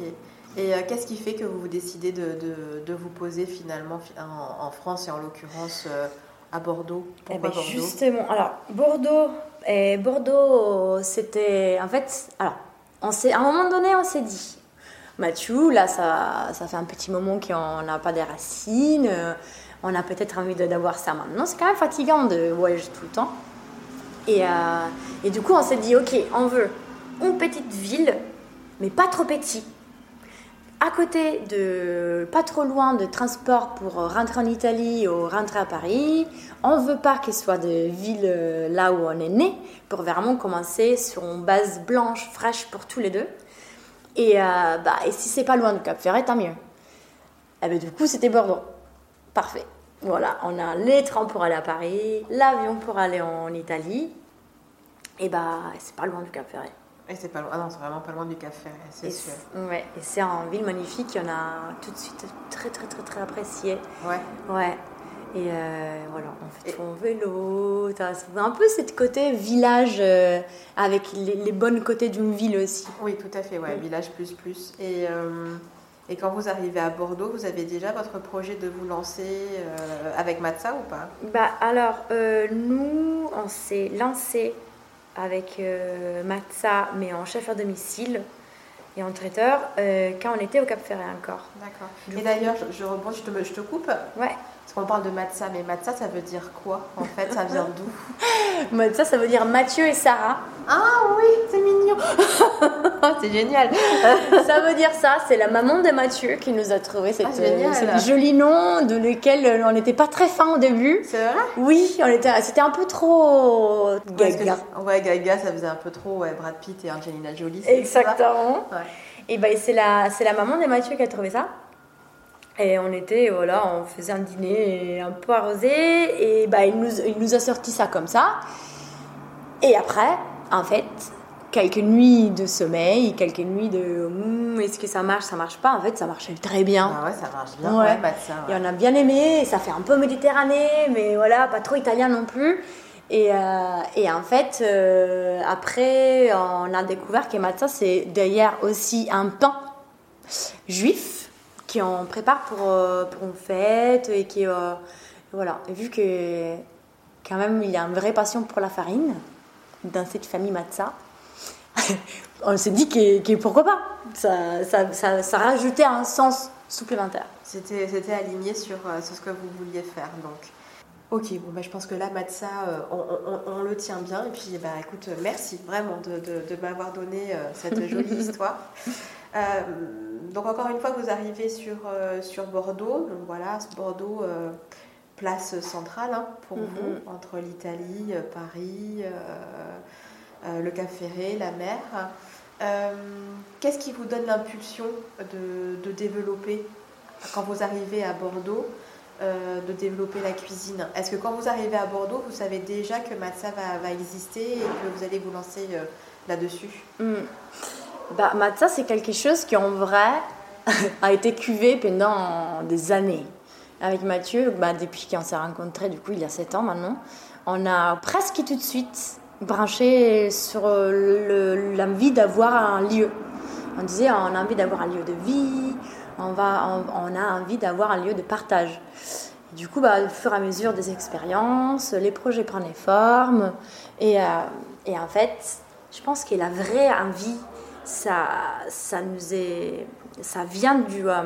Et euh, qu'est-ce qui fait que vous décidez de, de- de vous poser finalement fi- en, en France et en l'occurrence euh, à Bordeaux? Eh Pourquoi ben, Bordeaux? Justement, alors Bordeaux, et Bordeaux, c'était en fait, alors, on à un moment donné, on s'est dit, Mathieu, là, ça, ça fait un petit moment qu'on n'a pas des racines, euh, on a peut-être envie d'avoir ça maintenant. C'est quand même fatigant de voyager tout le temps. Et, euh, et du coup, on s'est dit, ok, on veut une petite ville, mais pas trop petit à côté de, pas trop loin de transport pour rentrer en Italie ou rentrer à Paris. On veut pas qu'il soit de ville euh, là où on est né pour vraiment commencer sur une base blanche, fraîche pour tous les deux. Et, euh, bah, et si c'est pas loin du Cap Ferret, tant mieux. Et ben, du coup, c'était Bordeaux. Parfait. Voilà, on a les trains pour aller à Paris, l'avion pour aller en Italie. Et bah, c'est pas loin du Cap Ferret. Et c'est pas loin. Ah non, c'est vraiment pas loin du café, c'est sûr. Ouais, et c'est une ville magnifique, on a tout de suite très très très très apprécié. Ouais. Ouais. Et euh, voilà, on fait en vélo. C'est un peu ce côté village euh, avec les, les bonnes côtés d'une ville aussi. Oui, tout à fait, ouais, Oui. village plus plus. Et, euh, et quand vous arrivez à Bordeaux, vous avez déjà votre projet de vous lancer avec Matza ou pas? Bah alors, nous, on s'est lancé avec euh, Matza, mais en chef à domicile et en traiteur, euh, quand on était au Cap Ferret encore. D'accord. Et d'ailleurs, je, je rebondis, je te, je te coupe, Ouais. Parce qu'on parle de Matza, mais Matza, ça veut dire quoi En fait, ça vient d'où? Matza, ça veut dire Mathieu et Sarah. Ah oui, c'est mignon C'est génial Ça veut dire ça, c'est la maman de Mathieu qui nous a trouvé cette, Ah, génial. euh, ce joli nom de lequel on n'était pas très fin au début. C'est vrai? Oui, on était, c'était un peu trop que- gaga. Ouais, Gaga, ça faisait un peu trop ouais, Brad Pitt et Angelina Jolie. Exactement. Ouais. Et ben c'est la, c'est la maman de Mathieu qui a trouvé ça. Et on était, voilà, on faisait un dîner un peu arrosé. Et ben il, nous, il nous a sorti ça comme ça. Et après, en fait, quelques nuits de sommeil, quelques nuits de Hum, est-ce que ça marche, ça marche pas. En fait, ça marchait très bien. Ah ouais, ça marche bien. Ouais. Ouais, Matza. Et ouais. on a bien aimé, ça fait un peu méditerranée, mais voilà, pas trop italien non plus. Et, euh, et en fait, euh, après, on a découvert que matza, c'est d'ailleurs aussi un pain. juif qui en prépare pour, pour une fête et qui voilà. Et vu que quand même il y a une vraie passion pour la farine dans cette famille Matza, on s'est dit que, pourquoi pas? Ça, ça, ça, rajoutait un sens supplémentaire. C'était, c'était aligné sur, euh, sur, ce que vous vouliez faire. Donc. Ok, bon, bah, je pense que là, Matza, euh, on, on, le tient bien. Et puis, bah, écoute, merci vraiment de, de, de m'avoir donné euh, cette jolie histoire. Donc, encore une fois, vous arrivez sur, sur Bordeaux. Donc, voilà, Bordeaux, place centrale hein, pour mm-hmm. vous, entre l'Italie, Paris, le Cap Ferré, la mer. Euh, qu'est-ce qui vous donne l'impulsion de, développer, quand vous arrivez à Bordeaux, euh, de développer la cuisine? Est-ce que quand vous arrivez à Bordeaux, vous savez déjà que Matza va, exister et que vous allez vous lancer euh, là-dessus? Hmm. Bah, Matza, c'est quelque chose qui en vrai a été cuvé pendant des années. Avec Mathieu, bah, depuis qu'on s'est rencontrés, du coup, il y a 7 ans maintenant, on a presque tout de suite branché sur l'envie d'avoir un lieu. On disait on a envie d'avoir un lieu de vie, on, a envie d'avoir un lieu de partage. du coup, bah, au fur et à mesure des expériences, les projets prenaient forme. Et, euh, et en fait, je pense que la vraie envie, ça, ça, nous est, ça vient du, euh,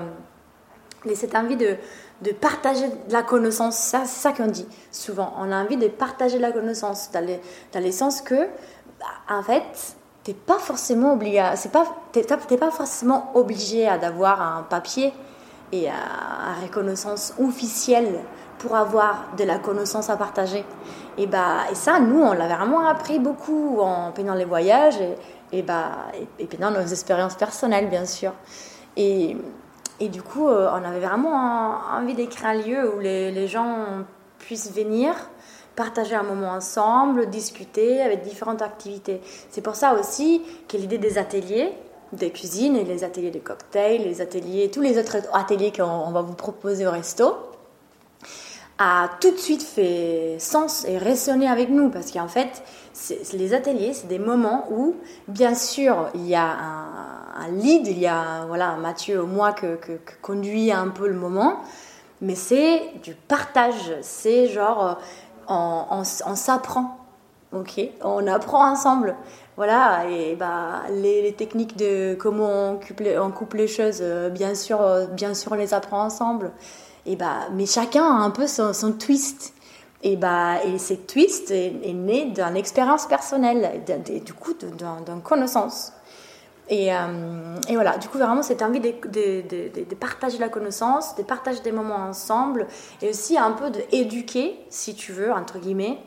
de cette envie de, de partager de la connaissance. c'est ça qu'on dit souvent. On a envie de partager de la connaissance dans, le sens que, bah, en fait, t'es pas forcément obligé, c'est pas, pas forcément obligé d'avoir un papier et une reconnaissance officielle pour avoir de la connaissance à partager. Et bah, et ça, nous, on l'a vraiment appris beaucoup en pendant les voyages et, et bah, et, pendant nos expériences personnelles, bien sûr. Et et du coup, euh, on avait vraiment envie d'écrire un lieu où les, gens puissent venir, partager un moment ensemble, discuter avec différentes activités. C'est pour ça aussi que l'idée des ateliers de cuisine et les ateliers de cocktails, les ateliers, tous les autres ateliers qu'on va vous proposer au resto, a tout de suite fait sens et résonné avec nous parce qu'en fait, les ateliers, c'est des moments où, bien sûr, il y a un, lead, il y a voilà, Mathieu ou moi que, que, conduit un peu le moment, mais c'est du partage, c'est genre, on, on, s'apprend, ok On apprend ensemble. Voilà, et bah, les, techniques de comment on coupe, on coupe les choses, euh, bien sûr, euh, bien sûr, on les apprend ensemble. Et bah, mais chacun a un peu son, twist. Et, bah, et cette twist est, né d'une expérience personnelle, du coup, d'une connaissance. Et, euh, et, voilà, du coup, vraiment, cette envie de, de, partager la connaissance, de partager des moments ensemble, et aussi un peu d'éduquer, si tu veux, entre guillemets,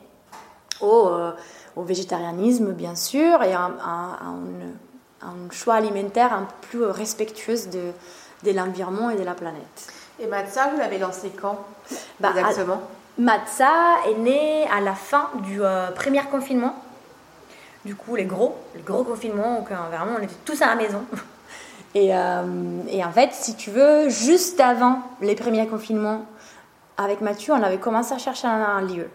au, euh, au végétarianisme, bien sûr, et un, un, choix alimentaire un peu plus respectueux de l'environnement et de la planète. Et Matza, vous l'avez lancé quand bah, Exactement Matza est né à la fin du euh, premier confinement. Du coup, les gros, les gros confinements, où vraiment on était tous à la maison. Et, euh, et, en fait, si tu veux, juste avant les premiers confinements, avec Mathieu, on avait commencé à chercher un, lieu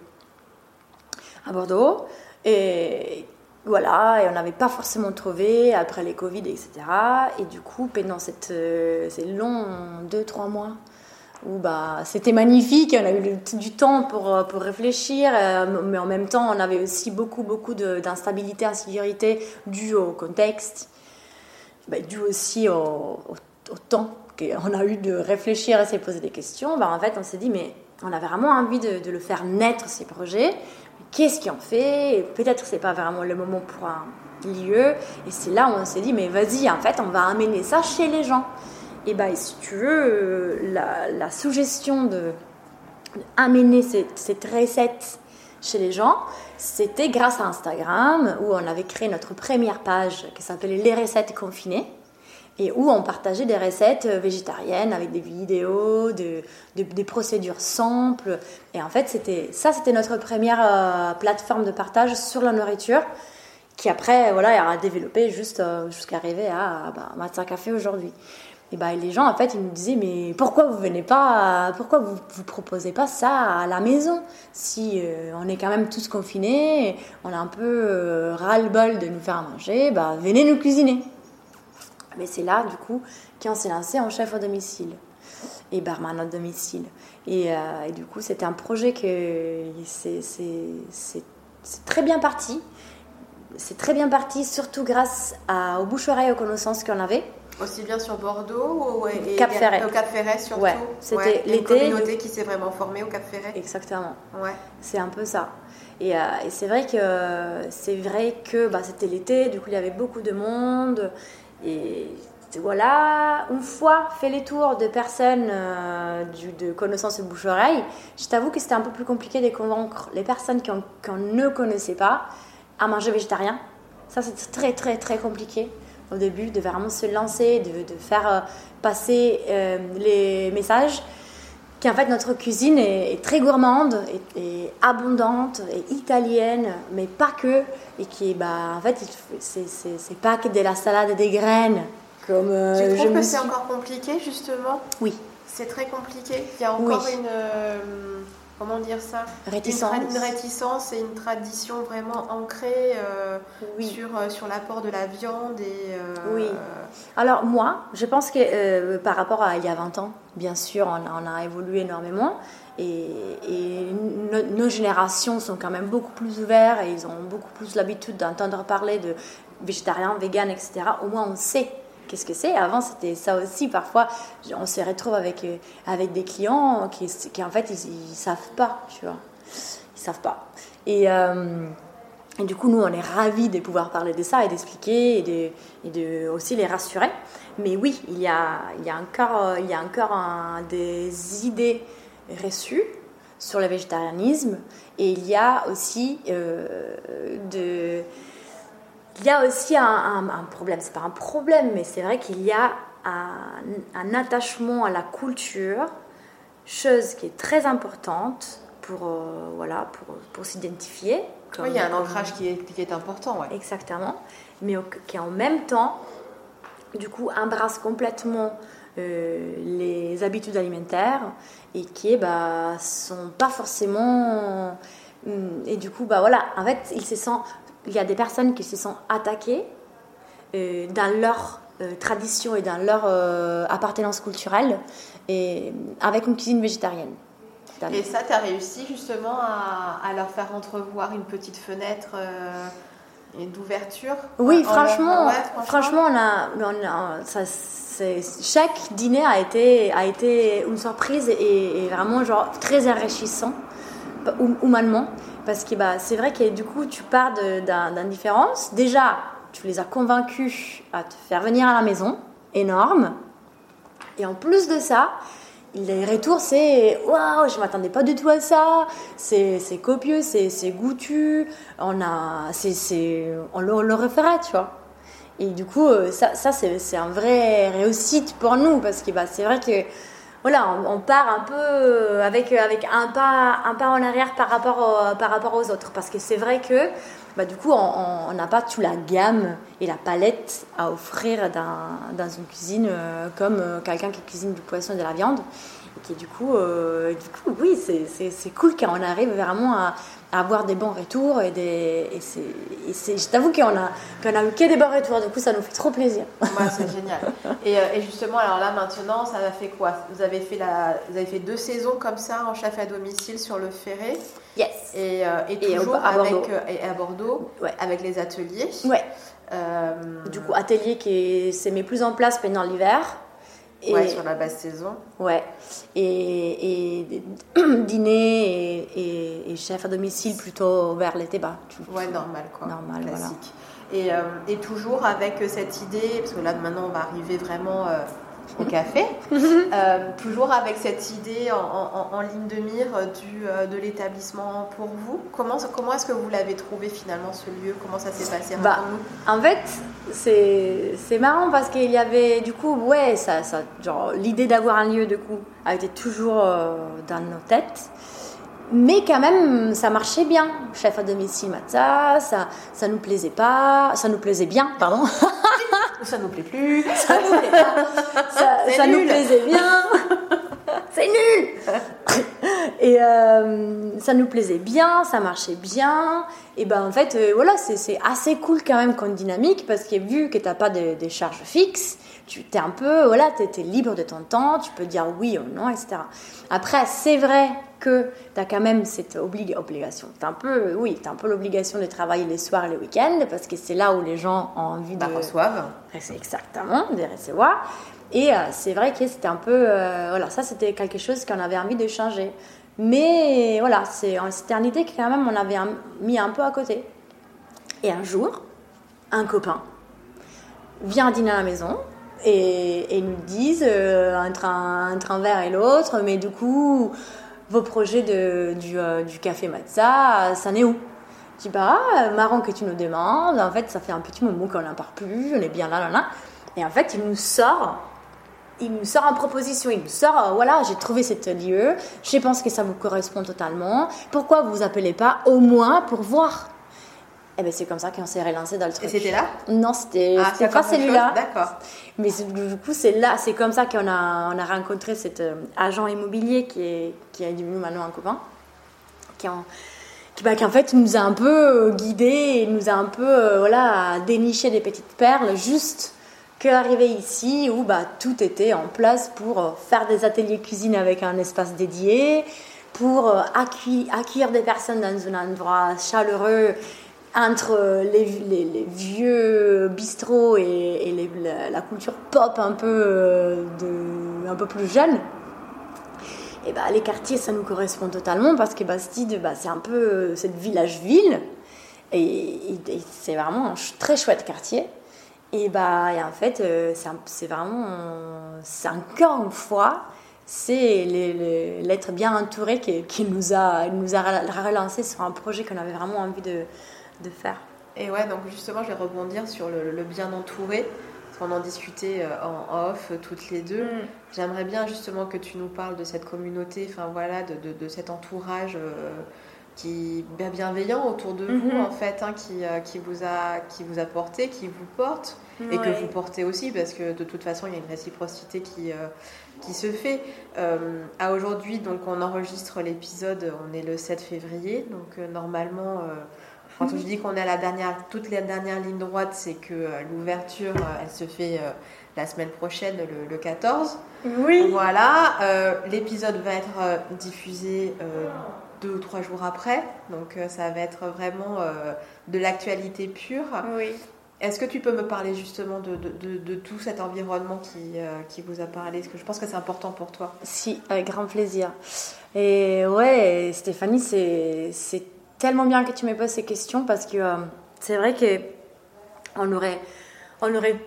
à Bordeaux. Et voilà, et on n'avait pas forcément trouvé après les Covid, etc. Et du coup, pendant cette, euh, ces longs 2-3 mois, où bah, c'était magnifique, on a eu du temps pour, euh, pour réfléchir, euh, mais en même temps, on avait aussi beaucoup, beaucoup d'instabilité, insécurité due au contexte, bah, due aussi au, au, temps qu'on a eu de réfléchir et de se poser des questions. Bah, en fait, on s'est dit, mais on a vraiment envie de, de le faire naître, ces projets. Qu'est-ce en fait? Peut-être c'est pas vraiment le moment pour un lieu. Et c'est là où on s'est dit, mais vas-y, en fait, on va amener ça chez les gens et bien, si tu veux, la, suggestion de amener cette, cette, recette chez les gens, c'était grâce à Instagram où on avait créé notre première page qui s'appelait Les recettes confinées et où on partageait des recettes végétariennes avec des vidéos, de, des procédures simples. Et en fait, ça, c'était notre première euh, plateforme de partage sur la nourriture qui après, voilà, a développé euh, jusqu'à arriver à bah, Matza Café aujourd'hui. Et bah, les gens, en fait, ils nous disaient, mais pourquoi vous venez pas, pourquoi vous vous proposez pas ça à la maison? Si euh, on est quand même tous confinés, on a un peu euh, ras-le-bol de nous faire manger, bah, venez nous cuisiner. Mais c'est là, du coup, qu'on s'est lancé en chef au domicile et barman au domicile. Et, euh, et du coup, c'était un projet que c'est très bien parti. C'est très bien parti, surtout grâce à, aux bouche-oreilles aux connaissances qu'on avait. Aussi bien sur Bordeaux ou et Cap Ferret. Au Cap Ferret surtout. Ouais, c'était Une l'été. communauté qui s'est vraiment formée au Cap Ferret. Exactement. Ouais. C'est un peu ça. Et, euh, et c'est vrai que c'est vrai que bah, c'était l'été, du coup il y avait beaucoup de monde. Et voilà, une fois fait les tours de personnes euh, du, de connaissances de bouche-oreille, je t'avoue que c'était un peu plus compliqué de convaincre les personnes qu'on qu'on ne connaissait pas à manger végétarien. Ça c'était très très très compliqué au début de vraiment se lancer, de, de faire euh, passer euh, les messages qu'en fait notre cuisine est, est très gourmande et abondante et italienne, mais pas que, et qui est bah en fait c'est pas que de la salade et des graines comme euh, Tu je trouves me que c'est encore compliqué justement? Oui C'est très compliqué? Il y a encore Oui. une. euh, comment dire ça? Réticence Une, réticence et une tradition vraiment ancrée euh, oui sur, euh, sur l'apport de la viande et. euh, Oui. Alors moi, je pense que euh, par rapport à il y a 20 ans, bien sûr, on a, on a évolué énormément et, et no- nos générations sont quand même beaucoup plus ouverts et ils ont beaucoup plus l'habitude d'entendre parler de végétarien, vegan, etc. Au moins on sait qu'est-ce que c'est. Avant c'était ça aussi. Parfois on se retrouve avec, euh, avec des clients qui, qui en fait ils, ils savent pas, tu vois. Ils savent pas. Et... euh, et du coup, nous, on est ravis de pouvoir parler de ça et d'expliquer et de, de aussi les rassurer. Mais oui, il y a, il y a encore, il y a encore des idées reçues sur le végétarianisme et il y a aussi euh, de, il y a aussi un, un- un problème. C'est pas un problème, mais c'est vrai qu'il y a un, un attachement à la culture, chose qui est très importante pour euh, voilà pour, pour s'identifier. Oui, il y a un ancrage qui est, qui est important, ouais. Exactement, mais qui en même temps, du coup, embrasse complètement euh, les habitudes alimentaires et qui bah, sont pas forcément. hum, Et du coup, bah voilà, en fait, il se sent, il y a des personnes qui se sentent attaquées euh, dans leur euh, tradition et dans leur euh, appartenance culturelle et avec une cuisine végétarienne. Et ça, tu as réussi justement à, à leur faire entrevoir une petite fenêtre d'ouverture? Oui, En- en- franchement, ouais, franchement, on a, on a- ça, c'est- chaque dîner a été, a été une surprise et, et vraiment genre très enrichissant hum- humainement parce que bah, c'est vrai que du coup tu pars de- d'un- d'une différence. Déjà, tu les as convaincus à te faire venir à la maison, énorme. Et en plus de ça, les retours, c'est waouh, je m'attendais pas du tout à ça. C'est copieux, c'est goûtu. On a, c'est c'est, on le, on le referait, tu vois. Et du coup, euh, ça, ça c'est un vrai réussite pour nous parce que bah, c'est vrai que voilà, on, part un peu euh, avec avec un pas un pas en arrière par rapport par rapport aux autres parce que c'est vrai que bah, du coup, on- n'a pas toute la gamme et la palette à offrir dans, dans une cuisine euh, comme euh, quelqu'un qui cuisine du poisson et de la viande. Et qui, du coup, euh, du coup oui, c'est cool quand on arrive vraiment à, à avoir des bons retours. Et, des, et, c'est- et c'est- je t'avoue qu'on a, qu'on a eu que des bons retours. Du coup, ça nous fait trop plaisir. Ouais, c'est génial. Et, euh, et justement, alors là maintenant, ça a fait quoi? Vous avez fait, la, vous avez fait deux saisons comme ça en chef à domicile sur le Ferré? Yes. et, euh, et toujours à avec, Bordeaux. euh, et à Bordeaux Ouais. avec les ateliers? Ouais. Euh, Du coup, atelier qui s'est mis plus en place pendant l'hiver. Et, ouais, sur la basse saison. Ouais. Et, et dîner et, chef à domicile plutôt vers l'été, bah, tu- Ouais, normal quoi. Normal, voilà. classique. Et, euh, et toujours avec cette idée, parce que là maintenant on va arriver vraiment euh, au café, euh, toujours avec cette idée en, en- en ligne de mire du, euh, de l'établissement pour vous. Comment, comment est-ce que vous l'avez trouvé finalement ce lieu? Comment ça s'est passé? Bah. En fait, c'est c'est marrant parce qu'il y avait du coup, ouais, ça, ça, genre l'idée d'avoir un lieu de coup a été toujours euh, dans nos têtes. Mais quand même, ça marchait bien. Chef à domicile, Matza, ça, ça nous plaisait pas, ça nous plaisait bien, pardon. Ça nous plaît plus. ça nous, plaît pas. Ça- ça nous plaisait bien. C'est nul. Et euh, ça nous plaisait bien, ça marchait bien. et ben en fait, euh, voilà, c'est assez cool quand même comme dynamique parce que vu que tu n'as pas de, de charges fixes, tu es un peu, voilà, tu es, libre de ton temps, tu peux dire oui ou non, etc. Après, c'est vrai que tu as quand même cette obligation. Tu un peu, oui, tu as un peu l'obligation de travailler les soirs et les week-ends parce que c'est là où les gens ont envie bah, de. reçoivent. Exactement, de recevoir. Et euh, c'est vrai que c'était un peu. Euh, voilà, ça, c'était quelque chose qu'on avait envie de changer. Mais voilà, c'est une idée que quand même on avait mis un peu à côté. Et un jour, un copain vient dîner à la maison et, nous disent euh, entre, un, entre, verre et l'autre, mais du coup, vos projets euh, du, café Matza, ça n'est où? Je dis, bah, marrant que tu nous demandes. En fait, ça fait un petit moment qu'on n'en parle plus, on est bien là, là, là. Et en fait, il nous sort il nous sort en proposition, il nous sort, euh, voilà, j'ai trouvé cet lieu, je pense que ça vous correspond totalement. Pourquoi vous vous appelez pas au moins pour voir? Et eh ben c'est comme ça qu'on s'est relancé dans le truc. Et c'était là? Non, c'était ah, pas celui-là. D'accord. Mais du coup, c'est là, c'est comme ça qu'on a, on a rencontré cet euh, agent immobilier qui est, qui est devenu maintenant un copain, qui en, qui, bah, qui en fait nous a un peu guidé et nous a un peu euh, voilà déniché des petites perles juste arriver ici où bah, tout était en place pour euh, faire des ateliers cuisine avec un espace dédié, pour euh, accueillir, des personnes dans un endroit chaleureux entre les, vieux bistrots et, la, culture pop un peu, euh, un peu plus jeune. Et bah, les quartiers, ça nous correspond totalement parce que Bastide, bah, c'est un peu cette village-ville. et c'est vraiment un très chouette quartier. Et, bah, et en fait, euh, c'est vraiment. C'est encore une fois, c'est l'être bien entouré qui, qui, nous, a, nous a relancé sur un projet qu'on avait vraiment envie de, de, faire. Et ouais, donc justement, je vais rebondir sur le, bien entouré. Parce qu'on en discutait euh, en off toutes les deux. Mm. J'aimerais bien justement que tu nous parles de cette communauté, enfin voilà, de, de, de cet entourage. Euh, qui bienveillant autour de vous mhm. en fait, hein, qui, euh, qui, vous a, qui vous a porté, qui vous porte et que vous portez aussi parce que de toute façon il y a une réciprocité qui, euh, qui se fait. Euh, à aujourd'hui, donc on enregistre l'épisode, on est le 7 février, donc normalement, quand je dis qu'on est à la dernière, toutes les dernières lignes droites, c'est que l'ouverture elle se fait la semaine prochaine, le, le 14. Oui. Voilà, l'épisode va être diffusé deux ou trois jours après. Donc euh, ça va être vraiment euh, de l'actualité pure. Oui. Est-ce que tu peux me parler justement de, de, de, tout cet environnement qui, euh, qui vous a parlé? Parce que je pense que c'est important pour toi. Si, avec grand plaisir. Et ouais, Stéphanie, c'est tellement bien que tu me poses ces questions parce que c'est vrai qu'on n'aurait on aurait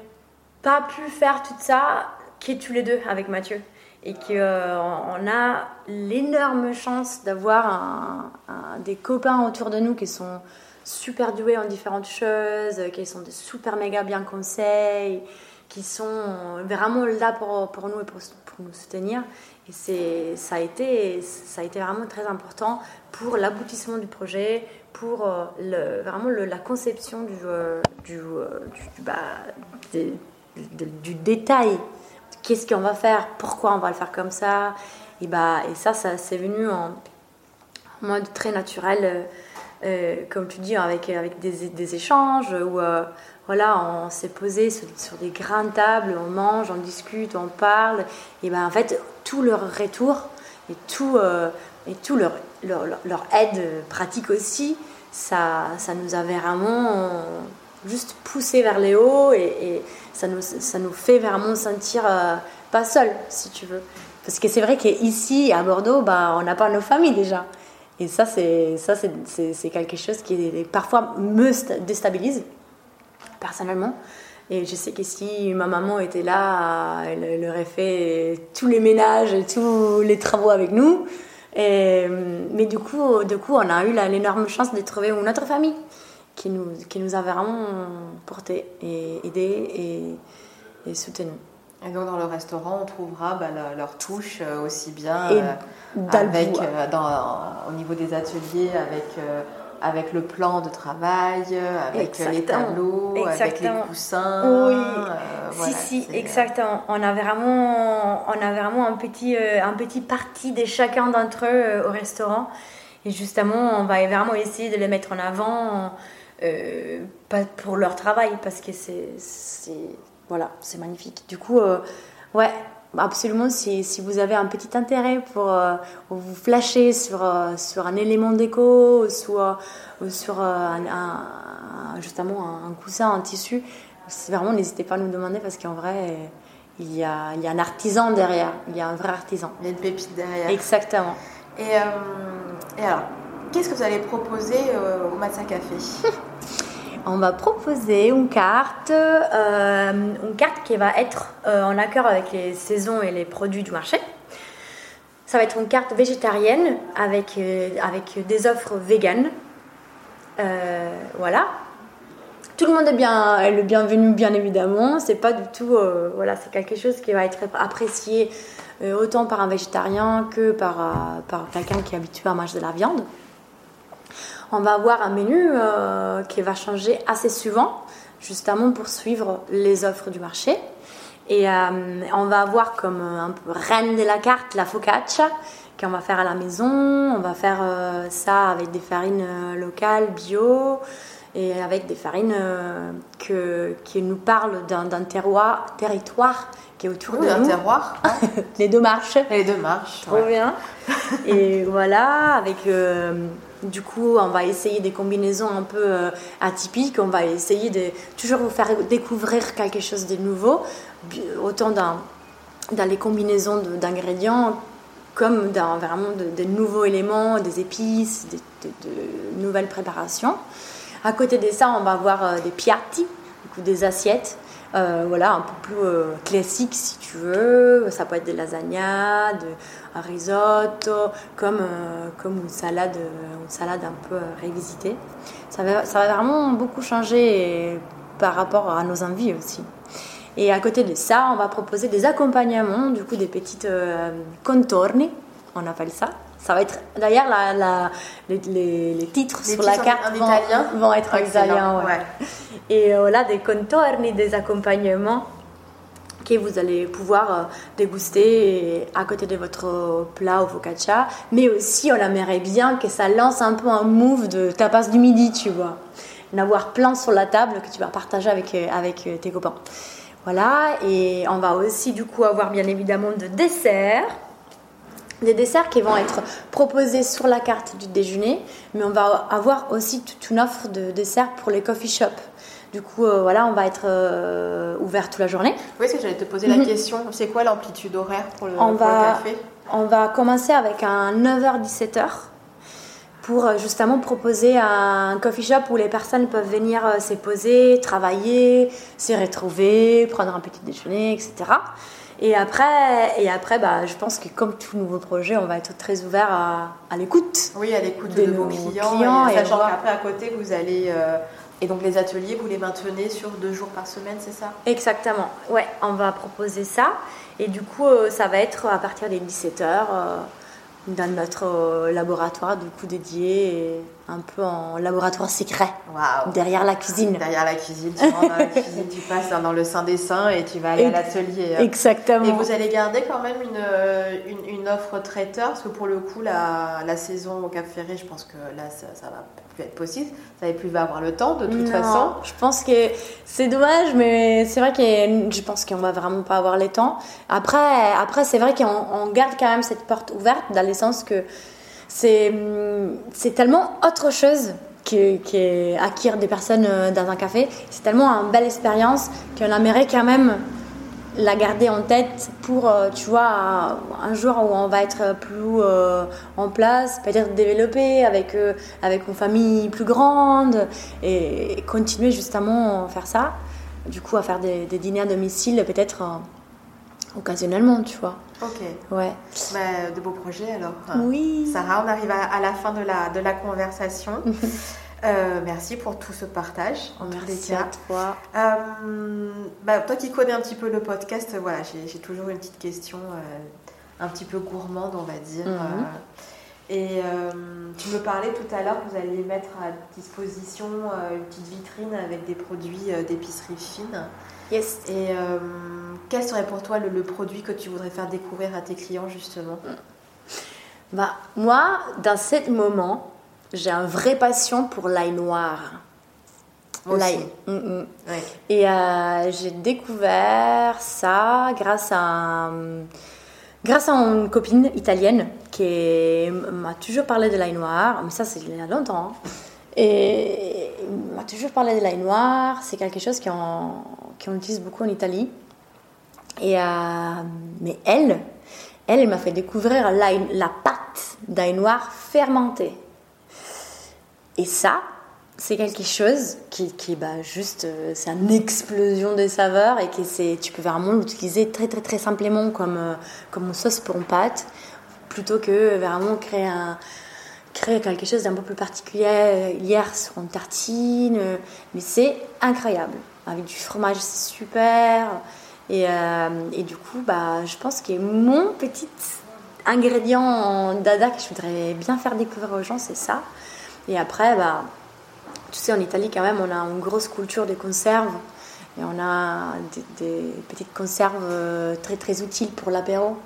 pas pu faire tout ça que tous les deux avec Mathieu et qu'on euh, a l'énorme chance d'avoir des copains autour de nous qui sont super doués en différentes choses, qui sont des super méga bien conseils, qui sont vraiment là pour, pour nous et pour nous soutenir. Et ça a, été, ça a été vraiment très important pour l'aboutissement du projet, pour euh, vraiment la conception du, euh, du, du, bah, du détail qu'est-ce qu'on va faire, pourquoi on va le faire comme ça? Et, bah, et ça, ça c'est venu en mode très naturel, euh, euh, comme tu dis, avec, avec des, échanges euh, voilà, on s'est posé sur, des grandes tables, on mange, on discute, on parle. Et ben en fait, tout leur retour et tout, et tout leur, leur, leur, aide pratique aussi, ça, ça nous avait vraiment juste poussé vers les hauts et ça nous, ça nous fait vraiment sentir euh, pas seul, si tu veux. Parce que c'est vrai qu'ici, à Bordeaux, bah, on n'a pas nos familles déjà. Et ça c'est, quelque chose qui parfois me déstabilise, personnellement. Et je sais que si ma maman était là, elle, aurait fait tous les ménages, tous les travaux avec nous. Et, mais du coup, du coup, on a eu l'énorme chance de trouver une autre famille qui nous, qui nous a vraiment porté et aidé et, et soutenu. Et donc dans le restaurant, on trouvera bah, leur touche euh, aussi bien euh, avec, euh, dans, au niveau des ateliers, avec, avec le plan de travail, avec les tableaux, avec les coussins. Oui, si, si, exactement. On a vraiment, on a vraiment un, petit, un petit parti de chacun d'entre eux au restaurant. Et justement, on va vraiment essayer de les mettre en avant, euh, pas pour leur travail, parce que c'est, voilà, c'est magnifique. Du coup, euh, ouais, absolument, si, si, vous avez un petit intérêt pour, euh, vous flasher sur, sur un élément déco, soit sur un, justement un, coussin, un tissu, vraiment, n'hésitez pas à nous demander, parce qu'en vrai, il y, a, il y a un artisan derrière, il y a un vrai artisan. Il y a une pépite derrière. Exactement. Et, euh, et alors, qu'est-ce que vous allez proposer euh, au Matza Café? On va proposer une carte, euh, une carte qui va être en accord avec les saisons et les produits du marché. Ça va être une carte végétarienne avec, avec des offres véganes. voilà. Tout le monde est, bien, le bienvenu, bien évidemment. C'est pas du tout. voilà, c'est quelque chose qui va être apprécié euh, autant par un végétarien que par, euh, par quelqu'un qui est habitué à manger de la viande. On va avoir un menu euh, qui va changer assez souvent, justement pour suivre les offres du marché. Et on va avoir comme un peu reine de la carte la focaccia qu'on va faire à la maison. On va faire ça avec des farines locales, bio, et avec des farines que, qui nous parlent d'un terroir, territoire qui est autour de nous. terroir. les deux marches. Les deux marches. Trop bien. Et voilà, avec euh, du coup, on va essayer des combinaisons un peu euh, atypiques. On va essayer de toujours vous faire découvrir quelque chose de nouveau, autant dans, les combinaisons d'ingrédients comme dans vraiment de, nouveaux éléments, des épices, de, nouvelles préparations. À côté de ça, on va avoir euh, des piatti, des assiettes euh, voilà, un peu plus euh, classique si tu veux. Ça peut être des lasagnas, de, un risotto, comme, euh, comme une, salade, une salade un peu révisitée. Ça va, ça va vraiment beaucoup changer par rapport à nos envies aussi. Et à côté de ça, on va proposer des accompagnements, du coup des petites contorni, on appelle ça. Ça va être d'ailleurs la, les, titres sur la carte en, italien vont être en italien. Et euh, là, des contorni, des accompagnements que vous allez pouvoir euh, déguster à côté de votre plat au focaccia. Mais aussi, on aimerait bien que ça lance un peu un move de tapas du midi, tu vois. D'avoir plein sur la table que tu vas partager avec, euh, avec tes copains. Voilà, et on va aussi du coup avoir bien évidemment de desserts des desserts qui vont être proposés sur la carte du déjeuner, mais on va avoir aussi toute une offre de desserts pour les coffee shops. Du coup, euh, voilà, on va être euh, ouvert toute la journée. Oui, c'est que j'allais te poser la mhm. question. C'est quoi l'amplitude horaire pour le, café? On va commencer avec un 9h-17h pour euh, justement proposer un coffee shop où les personnes peuvent venir se poser, travailler, se retrouver, prendre un petit déjeuner, etc. Et après, et après bah, je pense que comme tout nouveau projet, on va être très ouvert à, à l'écoute. Oui, à l'écoute de, vos clients. et, sachant qu'après, à côté, vous allez. Euh, et donc, les ateliers, vous les maintenez sur deux jours par semaine, c'est ça? Exactement. Ouais, on va proposer ça. Et du coup, euh, ça va être à partir des 17h dans notre euh, laboratoire du coup dédié un peu en laboratoire secret derrière la cuisine. Derrière la cuisine tu rentres dans la cuisine tu passes dans le sein des seins et tu vas aller à l'atelier exactement. Et vous allez garder quand même une, euh, une, une, offre traiteur parce que pour le coup la, la saison au Cap Ferré je pense que là ça, ça va plus être possible. Ça va plus avoir le temps de toute façon. je pense que c'est dommage mais c'est vrai que je pense qu'on va vraiment pas avoir le temps. Après après c'est vrai qu'on garde quand même cette porte ouverte d'aller sens que c'est c'est tellement autre chose que, acquérir des personnes euh, dans un café. C'est tellement une belle expérience qu'on aimerait quand même la garder en tête pour, euh, tu vois, un jour où on va être plus euh, en place, peut-être développer avec, avec une famille plus grande et continuer justement à faire ça. Du coup, à faire des dîners à domicile, peut-être occasionnellement, tu vois. Ok. Ouais. Bah, de beaux projets alors. Oui. Sarah, on arrive à, la fin de la, de la conversation. Euh, merci pour tout ce partage. En merci à toi. Euh, bah, toi qui connais un petit peu le podcast, voilà, j'ai toujours une petite question euh, un petit peu gourmande, on va dire. Mhm. et tu me parlais tout à l'heure que vous alliez mettre à disposition une petite vitrine avec des produits d'épicerie fine. Yes. Et euh, quel serait pour toi le, produit que tu voudrais faire découvrir à tes clients justement? Bah, moi, dans ce moment, j'ai une vraie passion pour l'ail noir. L'ail. Mm, mm. Et euh, j'ai découvert ça grâce à, grâce à une copine italienne qui m'a toujours parlé de l'ail noir. Mais ça, c'est il y a longtemps. Hein. Et m'a toujours parlé de l'ail noir. C'est quelque chose qu'on utilise beaucoup en Italie. Et, euh, mais elle, elle, m'a fait découvrir la pâte d'ail noir fermenté. Et ça, c'est quelque chose qui, qui bah, juste, euh, c'est une explosion de saveurs et que c'est, tu peux vraiment l'utiliser très très très simplement comme, euh, comme sauce pour une pâte, plutôt que vraiment créer un, créer quelque chose d'un peu plus particulier hier sur une tartine. Mais c'est incroyable. Avec du fromage, super. Et, euh, et, du coup, bah, je pense que mon petit ingrédient dada que je voudrais bien faire découvrir aux gens, c'est ça. Et après, bah, tu sais, en Italie, quand même, on a une grosse culture des conserves. Et on a des, petites conserves euh, très très utiles pour l'apéro.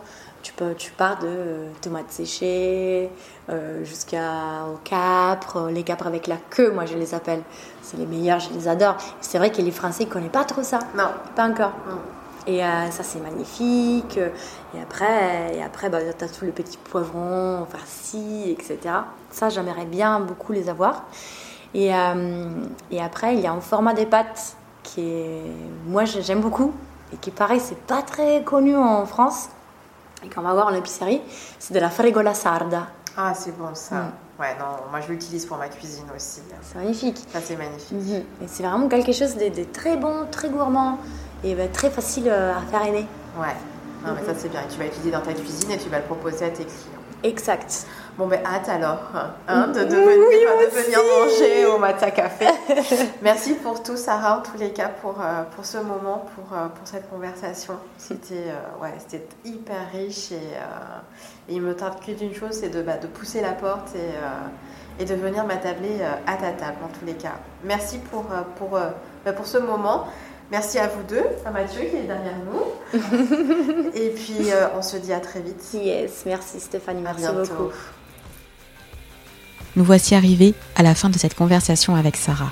Tu, peux, tu pars de euh, tomates séchées euh, jusqu'au capre, les capres avec la queue, moi je les appelle. C'est les meilleurs, je les adore. C'est vrai que les Français ne connaissent pas trop ça. Non. Pas encore. Et ça, c'est magnifique. Et après, et après bah, tu as tous les petits poivrons farcis, etc. Ça, j'aimerais bien beaucoup les avoir. Et, euh, et après, il y a un format des pâtes qui est, moi, j'aime beaucoup et qui, pareil, c'est pas très connu en France et qu'on va voir en épicerie. C'est de la frigola sarda. Ah, c'est bon ça. Mm. Ouais, non, moi je l'utilise pour ma cuisine aussi. C'est magnifique. Ça, c'est magnifique. Mhm. Et c'est vraiment quelque chose de, très bon, très gourmand et bah, très facile euh, à faire aimer. Ouais, non, mais ça c'est bien. Et tu vas l'utiliser dans ta cuisine et tu vas le proposer à tes clients. Exact. Bon, ben hâte alors hein, de, devenir, manger au Matza Café. Merci pour tout, Sarah, en tous les cas, pour, euh, pour ce moment, pour, euh, pour cette conversation. C'était euh, ouais, c'était hyper riche et, il me tarde que d'une chose, c'est de, bah, de pousser la porte et, et de venir m'attabler à ta table, en tous les cas. Merci pour, pour, bah, pour ce moment. Merci à vous deux, à Mathieu qui est derrière nous. et puis, on se dit à très vite. Yes, merci Stéphanie, merci beaucoup. Nous voici arrivés à la fin de cette conversation avec Sarah.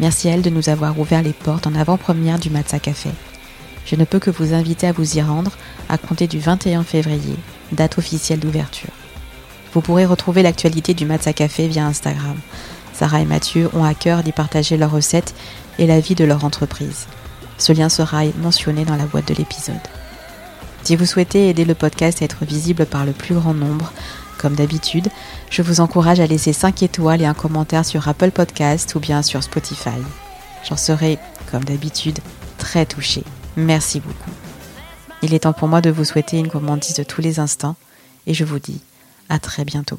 Merci à elle de nous avoir ouvert les portes en avant-première du Matza Café. Je ne peux que vous inviter à vous y rendre à compter du 21 février, date officielle d'ouverture. Vous pourrez retrouver l'actualité du Matza Café via Instagram. Sarah et Mathieu ont à cœur d'y partager leurs recettes et la vie de leur entreprise. Ce lien sera mentionné dans la boîte de l'épisode. Si vous souhaitez aider le podcast à être visible par le plus grand nombre, comme d'habitude, je vous encourage à laisser 5 étoiles et un commentaire sur Apple Podcast ou bien sur Spotify. J'en serai, comme d'habitude, très touchée. Merci beaucoup. Il est temps pour moi de vous souhaiter une gourmandise de tous les instants et je vous dis à très bientôt.